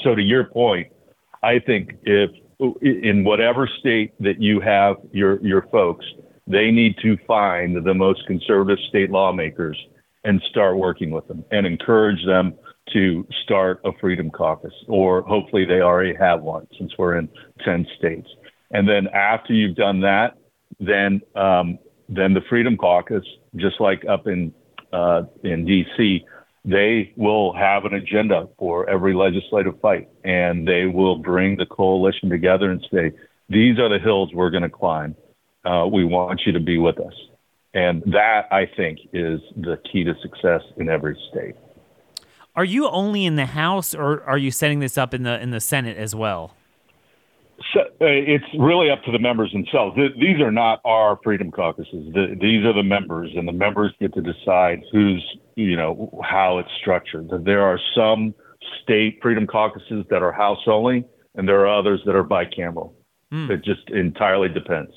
So, to your point, I think if in whatever state that you have your your folks, they need to find the most conservative state lawmakers and start working with them and encourage them to start a freedom caucus, or hopefully they already have one since we're in 10 states. And then after you've done that, then um, then the Freedom Caucus, just like up in uh, in D.C., they will have an agenda for every legislative fight, and they will bring the coalition together and say, "These are the hills we're going to climb uh, we want you to be with us. And that, I think, is the key to success in every state. Are you only in the House, or are you setting this up in the in the Senate as well? So, uh, it's really up to the members themselves. these are not our freedom caucuses. The, these are the members, and the members get to decide who's, you know, how it's structured. There are some state freedom caucuses that are House only, and there are others that are bicameral. Mm. It just entirely depends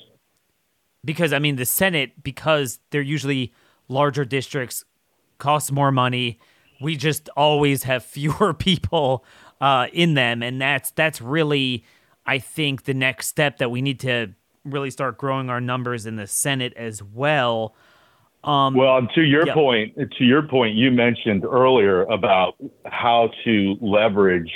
because I mean the Senate because they're usually larger districts cost more money. We just always have fewer people uh, in them, and that's that's really I think the next step that we need to really start growing our numbers in the Senate as well. Um, well, to your point, to your point, you mentioned earlier about how to leverage,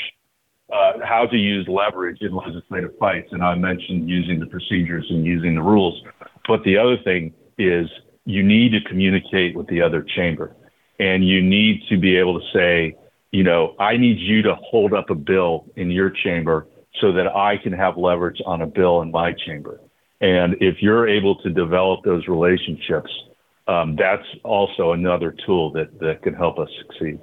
uh, how to use leverage in legislative fights, and I mentioned using the procedures and using the rules. But the other thing is you need to communicate with the other chamber and you need to be able to say, you know, I need you to hold up a bill in your chamber so that I can have leverage on a bill in my chamber. And if you're able to develop those relationships, um, that's also another tool that, that can help us succeed.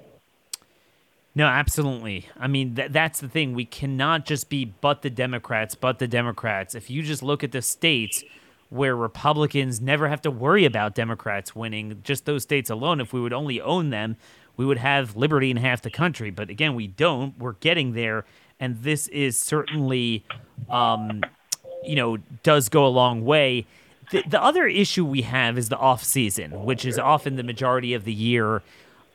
No, absolutely. I mean, th- that's the thing. We cannot just be but the Democrats, but the Democrats. If you just look at the states, where Republicans never have to worry about Democrats winning. Just those states alone, if we would only own them, we would have liberty in half the country. But again, we don't. We're getting there. And this is certainly, um, you know, does go a long way. The, the other issue we have is the off season, which is often the majority of the year.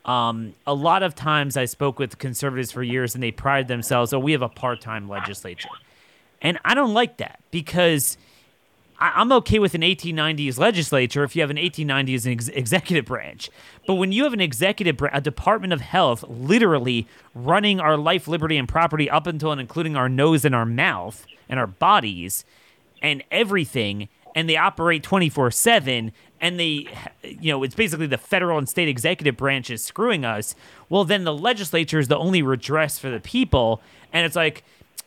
Um, a lot of times I spoke with conservatives for years and they pride themselves, oh, we have a part time legislature. And I don't like that because I, am okay with an 1890s legislature if you have an 1890s ex- executive branch. But when you have an executive, a Department of Health, literally running our life, liberty, and property up until and including our nose and our mouth and our bodies and everything, and they operate 24 7 and they you know it's basically the federal and state executive branches screwing us well then the legislature is the only redress for the people and it's like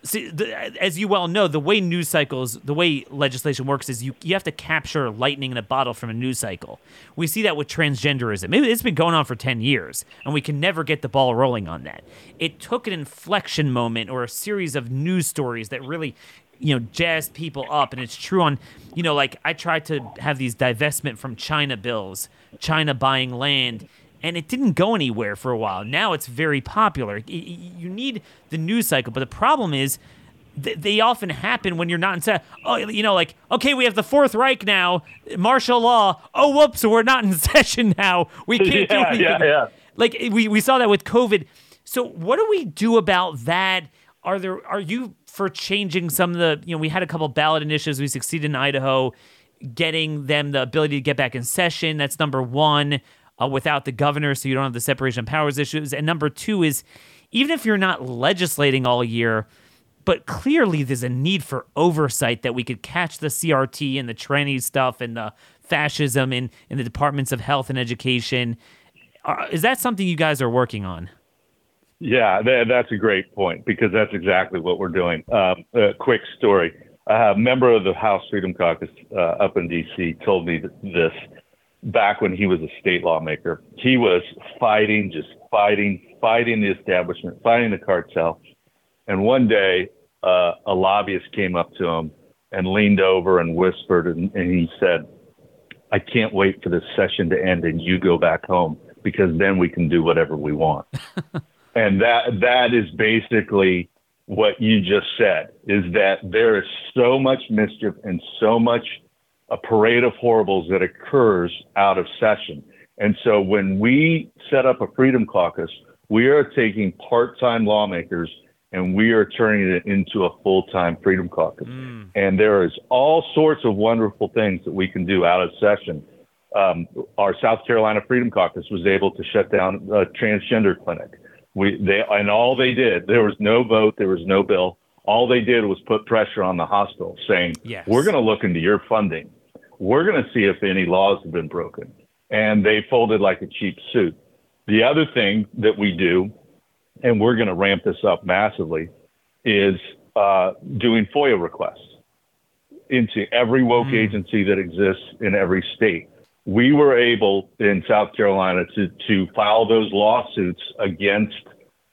see, the, as you well know the way news cycles the way legislation works is you, you have to capture lightning in a bottle from a news cycle. We see that with transgenderism. It's been going on for 10 years and we can never get the ball rolling on that. It took an inflection moment or a series of news stories that really you know jazzed people up and it's true on you know like i tried to have these divestment from china bills china buying land and it didn't go anywhere for a while now it's very popular you need the news cycle but the problem is they often happen when you're not in. Oh, you know, like okay, we have the Fourth Reich now, martial law. Oh, whoops, we're not in session now. We can't yeah, do anything. Yeah, yeah. Like we we saw that with COVID. So what do we do about that? Are there are you for changing some of the, you know, we had a couple ballot initiatives. We succeeded in Idaho, getting them the ability to get back in session. That's number one, uh, without the governor, so you don't have the separation of powers issues. And number two is, even if you're not legislating all year, but clearly there's a need for oversight that we could catch the CRT and the tranny stuff and the fascism in, in the departments of health and education. Uh, is that something you guys are working on? Yeah, that, that's a great point because that's exactly what we're doing. Um, a quick story. A member of the House Freedom Caucus uh, up in D.C. told me this back when he was a state lawmaker. He was fighting, just fighting, fighting the establishment, fighting the cartel. And one day, uh, a lobbyist came up to him and leaned over and whispered, and, and he said, I can't wait for this session to end and you go back home because then we can do whatever we want. and that that is basically what you just said is that there is so much mischief and so much a parade of horribles that occurs out of session. And so when we set up a freedom caucus, we are taking part-time lawmakers and we are turning it into a full-time freedom caucus. Mm. And there is all sorts of wonderful things that we can do out of session. Um, our South Carolina Freedom Caucus was able to shut down a transgender clinic. We they and all they did there was no vote, there was no bill. All they did was put pressure on the hospital, saying, yes. "We're going to look into your funding. We're going to see if any laws have been broken." And they folded like a cheap suit. The other thing that we do, and we're going to ramp this up massively, is uh, doing FOIA requests into every woke mm. agency that exists in every state we were able in South Carolina to, to file those lawsuits against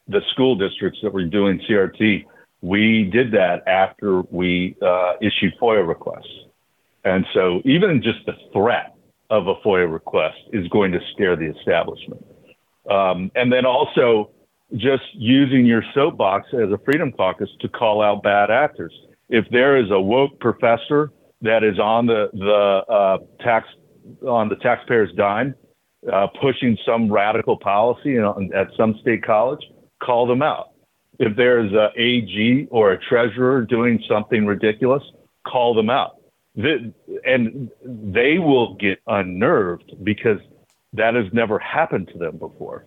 the school districts that were doing CRT. We did that after we uh, issued FOIA requests. And so even just the threat of a FOIA request is going to scare the establishment. Um, and then also just using your soapbox as a Freedom Caucus to call out bad actors. If there is a woke professor that is on the, the uh, tax on the taxpayer's dime, uh, pushing some radical policy at some state college, call them out. If there's a AG or a treasurer doing something ridiculous, call them out. And they will get unnerved because that has never happened to them before.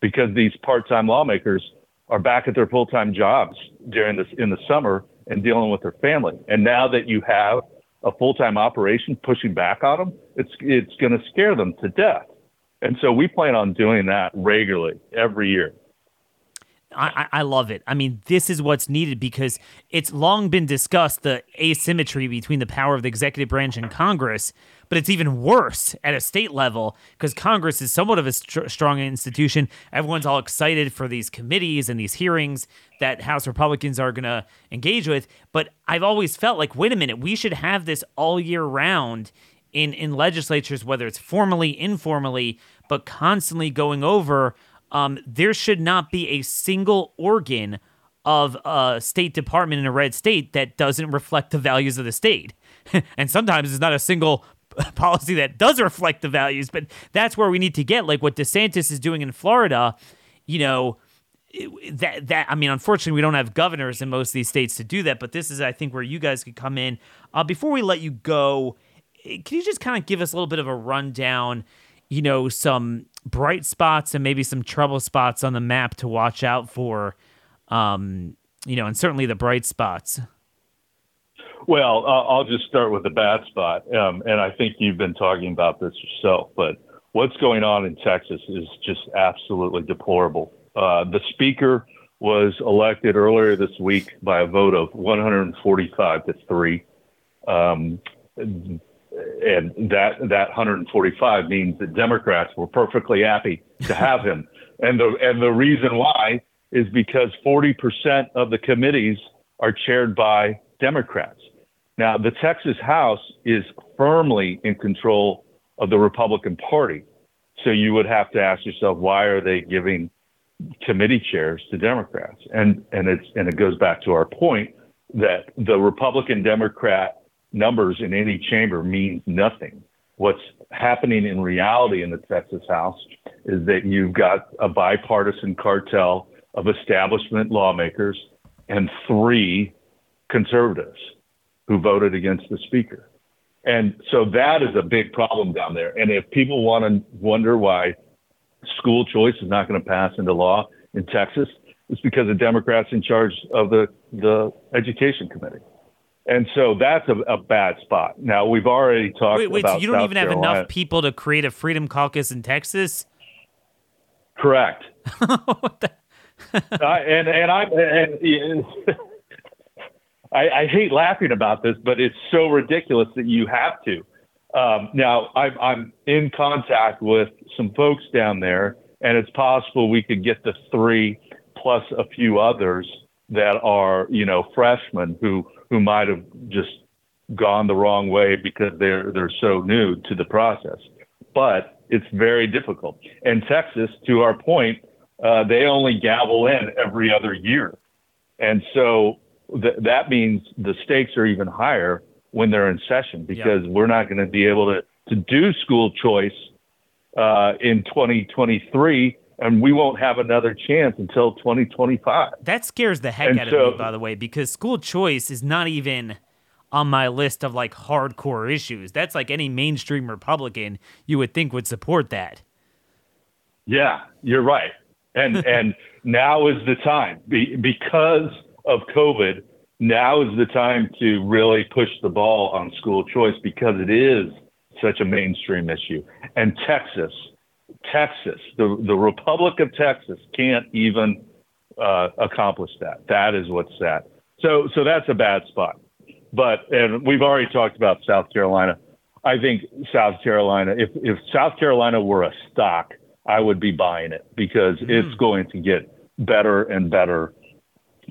Because these part-time lawmakers are back at their full-time jobs during this in the summer and dealing with their family. And now that you have a full-time operation pushing back on them, it's it's going to scare them to death. And so we plan on doing that regularly every year. I, I love it. I mean, this is what's needed because it's long been discussed the asymmetry between the power of the executive branch and Congress, but it's even worse at a state level because Congress is somewhat of a st- strong institution. Everyone's all excited for these committees and these hearings that House Republicans are going to engage with. But I've always felt like, wait a minute, we should have this all year round in in legislatures, whether it's formally, informally, but constantly going over. Um, there should not be a single organ of a State Department in a red state that doesn't reflect the values of the state. and sometimes it's not a single policy that does reflect the values, but that's where we need to get. Like what DeSantis is doing in Florida, you know, that that I mean, unfortunately, we don't have governors in most of these states to do that. But this is, I think, where you guys could come in. Uh, before we let you go, eh, can you just kind of give us a little bit of a rundown? You know, some bright spots and maybe some trouble spots on the map to watch out for. Um, you know, and certainly the bright spots. Well, I'll just start with the bad spot, um, and I think you've been talking about this yourself. But what's going on in Texas is just absolutely deplorable. Uh, the speaker was elected earlier this week by a vote of 145 to three, um, and that that 145 means that Democrats were perfectly happy to have him, and the and the reason why is because 40% of the committees are chaired by Democrats. Now, the Texas House is firmly in control of the Republican Party. So you would have to ask yourself, why are they giving committee chairs to Democrats? And and it's and it goes back to our point that the Republican Democrat numbers in any chamber means nothing. What's happening in reality in the Texas House is that you've got a bipartisan cartel of establishment lawmakers and three conservatives who voted against the speaker. And so that is a big problem down there. And if people want to wonder why school choice is not going to pass into law in Texas, it's because the Democrats in charge of the, the education committee. And so that's a, a bad spot. Now we've already talked wait, wait, about. So you don't South even Carolina. have enough people to create a freedom caucus in Texas. Correct. uh, and and I and I, I hate laughing about this, but it's so ridiculous that you have to. Um, now, I'm, I'm in contact with some folks down there, and it's possible we could get the three plus a few others that are, you know, freshmen who who might have just gone the wrong way because they're they're so new to the process. But it's very difficult. And Texas, to our point, uh, they only gavel in every other year, and so th- that means the stakes are even higher when they're in session because we're not going to be able to, to do school choice uh, in 2023 and we won't have another chance until 2025. That scares the heck and out so, of me, by the way, because school choice is not even on my list of like hardcore issues. That's like any mainstream Republican you would think would support that. Yeah, you're right. And and now is the time Be, because of COVID, now is the time to really push the ball on school choice because it is such a mainstream issue. And Texas, Texas, the, the Republic of Texas can't even uh, accomplish that. That is what's sad. So, so that's a bad spot. But, and we've already talked about South Carolina. I think South Carolina, if, if South Carolina were a stock, I would be buying it because mm. it's going to get better and better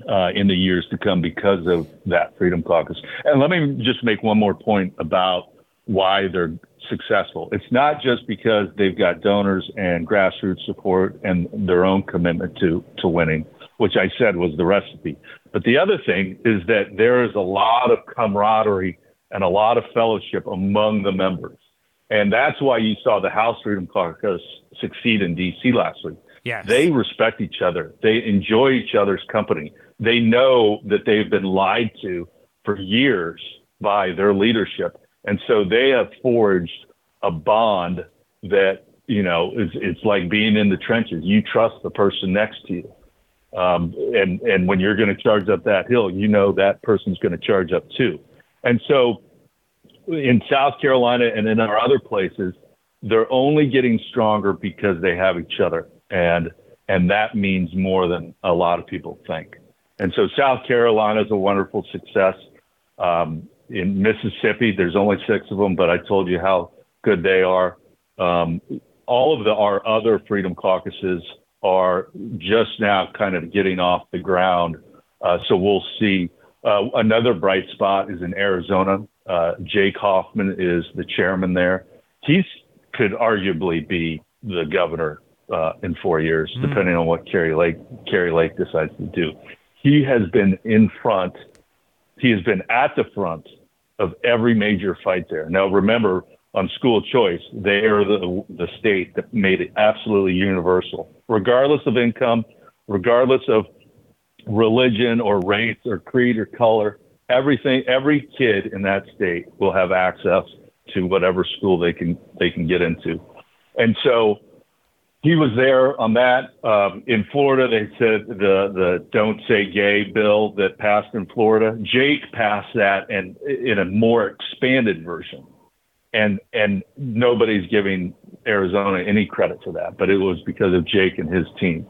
uh, in the years to come because of that Freedom Caucus. And let me just make one more point about why they're successful. It's not just because they've got donors and grassroots support and their own commitment to, to winning, which I said was the recipe. But the other thing is that there is a lot of camaraderie and a lot of fellowship among the members. And that's why you saw the House Freedom Caucus succeed in D.C. last week. Yes. They respect each other. They enjoy each other's company. They know that they've been lied to for years by their leadership. And so they have forged a bond that, you know, it's, it's like being in the trenches. You trust the person next to you. Um, and, and when you're going to charge up that hill, you know that person's going to charge up too. And so in South Carolina and in our other places, they're only getting stronger because they have each other and and that means more than a lot of people think. And so South Carolina is a wonderful success. Um, in Mississippi, there's only six of them, but I told you how good they are. Um, all of the, our other freedom caucuses are just now kind of getting off the ground. Uh, so we'll see. Uh, another bright spot is in Arizona. Uh, Jake Hoffman is the chairman there. He could arguably be the governor uh, in four years, mm. depending on what Kari Lake Kari Lake decides to do. he has been in front. He has been at the front of every major fight there. Now, remember, on school choice, they are the, the state that made it absolutely universal, regardless of income, regardless of religion or race or creed or color. Everything, every kid in that state will have access to whatever school they can they can get into, and so he was there on that. Um, in Florida, they said the the "Don't Say Gay" bill that passed in Florida. Jake passed that, and in a more expanded version, and and nobody's giving Arizona any credit for that, but it was because of Jake and his team.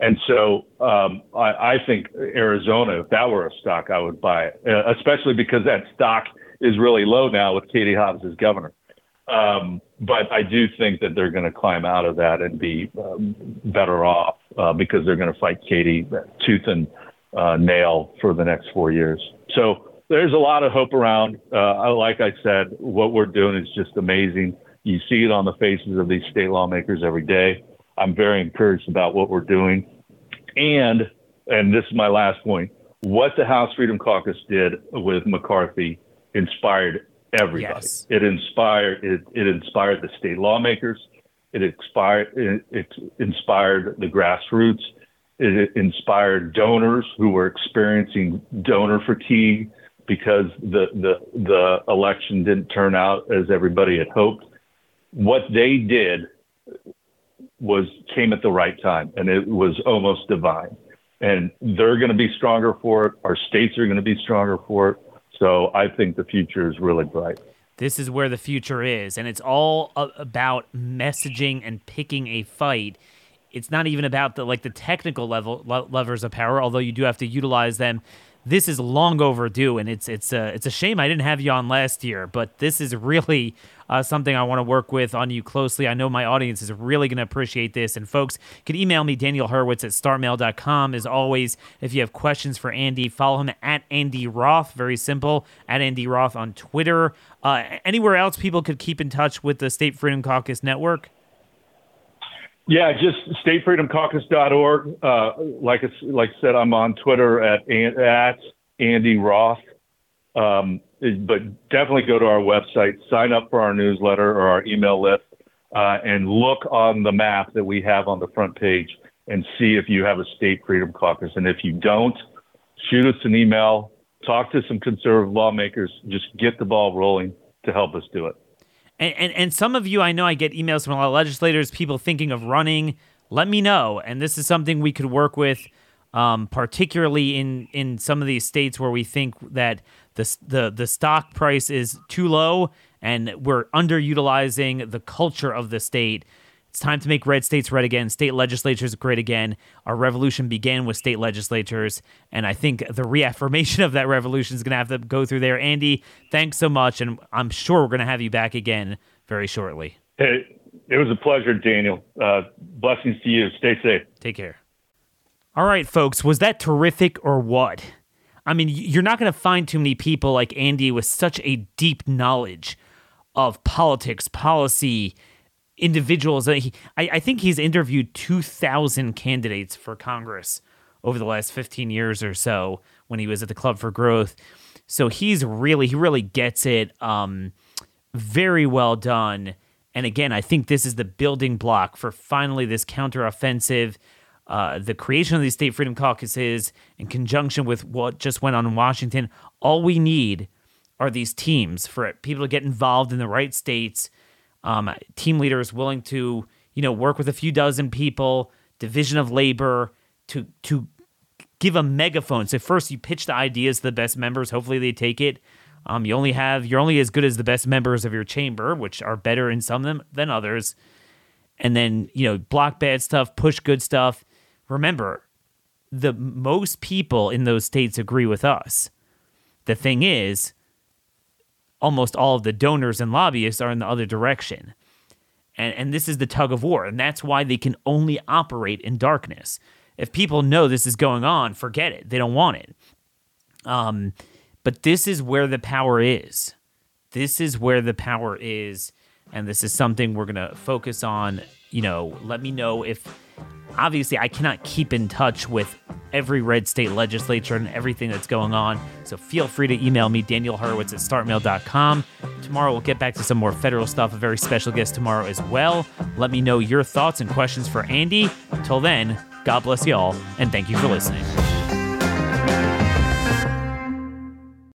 And so um, I, I think Arizona, if that were a stock, I would buy it, uh, especially because that stock is really low now with Katie Hobbs as governor. Um, but I do think that they're going to climb out of that and be um, better off uh, because they're going to fight Katie tooth and uh, nail for the next four years. So there's a lot of hope around. Uh, like I said, what we're doing is just amazing. You see it on the faces of these state lawmakers every day. I'm very encouraged about what we're doing. And, and this is my last point, what the House Freedom Caucus did with McCarthy inspired everybody. Yes. It inspired it, it inspired the state lawmakers. It inspired it, it inspired the grassroots. It inspired donors who were experiencing donor fatigue because the the the election didn't turn out as everybody had hoped. What they did was came at the right time, and it was almost divine. And they're going to be stronger for it. Our states are going to be stronger for it. So I think the future is really bright. This is where the future is, and it's all about messaging and picking a fight. It's not even about the like the technical level levers of power, although you do have to utilize them this is long overdue, and it's it's a it's a shame I didn't have you on last year, but this is really uh, something I want to work with on you closely. I know my audience is really going to appreciate this, and folks can email me Daniel Horowitz at startmail.com. As always, if you have questions for Andy, follow him at Andy Roth. Very simple at Andy Roth on Twitter. Uh, anywhere else people could keep in touch with the State Freedom Caucus Network. Yeah, just statefreedomcaucus.org. Uh, like I, like I said, I'm on Twitter at at Andy Roth. Um, but definitely go to our website, sign up for our newsletter or our email list, uh, and look on the map that we have on the front page and see if you have a state freedom caucus. And if you don't, shoot us an email, talk to some conservative lawmakers, just get the ball rolling to help us do it. And, and, and some of you, I know I get emails from a lot of legislators, people thinking of running. Let me know. And this is something we could work with, um, particularly in, in some of these states where we think that the, the, the stock price is too low and we're underutilizing the culture of the state. It's time to make red states red again, state legislatures great again. Our revolution began with state legislatures, and I think the reaffirmation of that revolution is going to have to go through there. Andy, thanks so much, and I'm sure we're going to have you back again very shortly. Hey, it was a pleasure, Daniel. Uh, blessings to you. Stay safe. Take care. All right, folks, was that terrific or what? I mean, you're not going to find too many people like Andy with such a deep knowledge of politics, policy, individuals. He, I, I think he's interviewed 2,000 candidates for Congress over the last 15 years or so when he was at the Club for Growth. So he's really, he really gets it. Um, very well done. And again, I think this is the building block for finally this counteroffensive. Uh, the creation of these state freedom caucuses in conjunction with what just went on in Washington. All we need are these teams for people to get involved in the right states um, team leaders willing to you know work with a few dozen people, division of labor to to give a megaphone. So first you pitch the ideas to the best members. Hopefully they take it. Um, you only have you're only as good as the best members of your chamber, which are better in some them than others. And then you know block bad stuff, push good stuff. Remember, the most people in those states agree with us. The thing is, almost all of the donors and lobbyists are in the other direction. And, and this is the tug of war. And that's why they can only operate in darkness. If people know this is going on, forget it. They don't want it. Um, but this is where the power is. This is where the power is. And this is something we're going to focus on. You know, let me know if Obviously, I cannot keep in touch with every red state legislature and everything that's going on. So feel free to email me, Daniel Horowitz at startmail.com. Tomorrow we'll get back to some more federal stuff, a very special guest tomorrow as well. Let me know your thoughts and questions for Andy. Till then, God bless you all, and thank you for listening.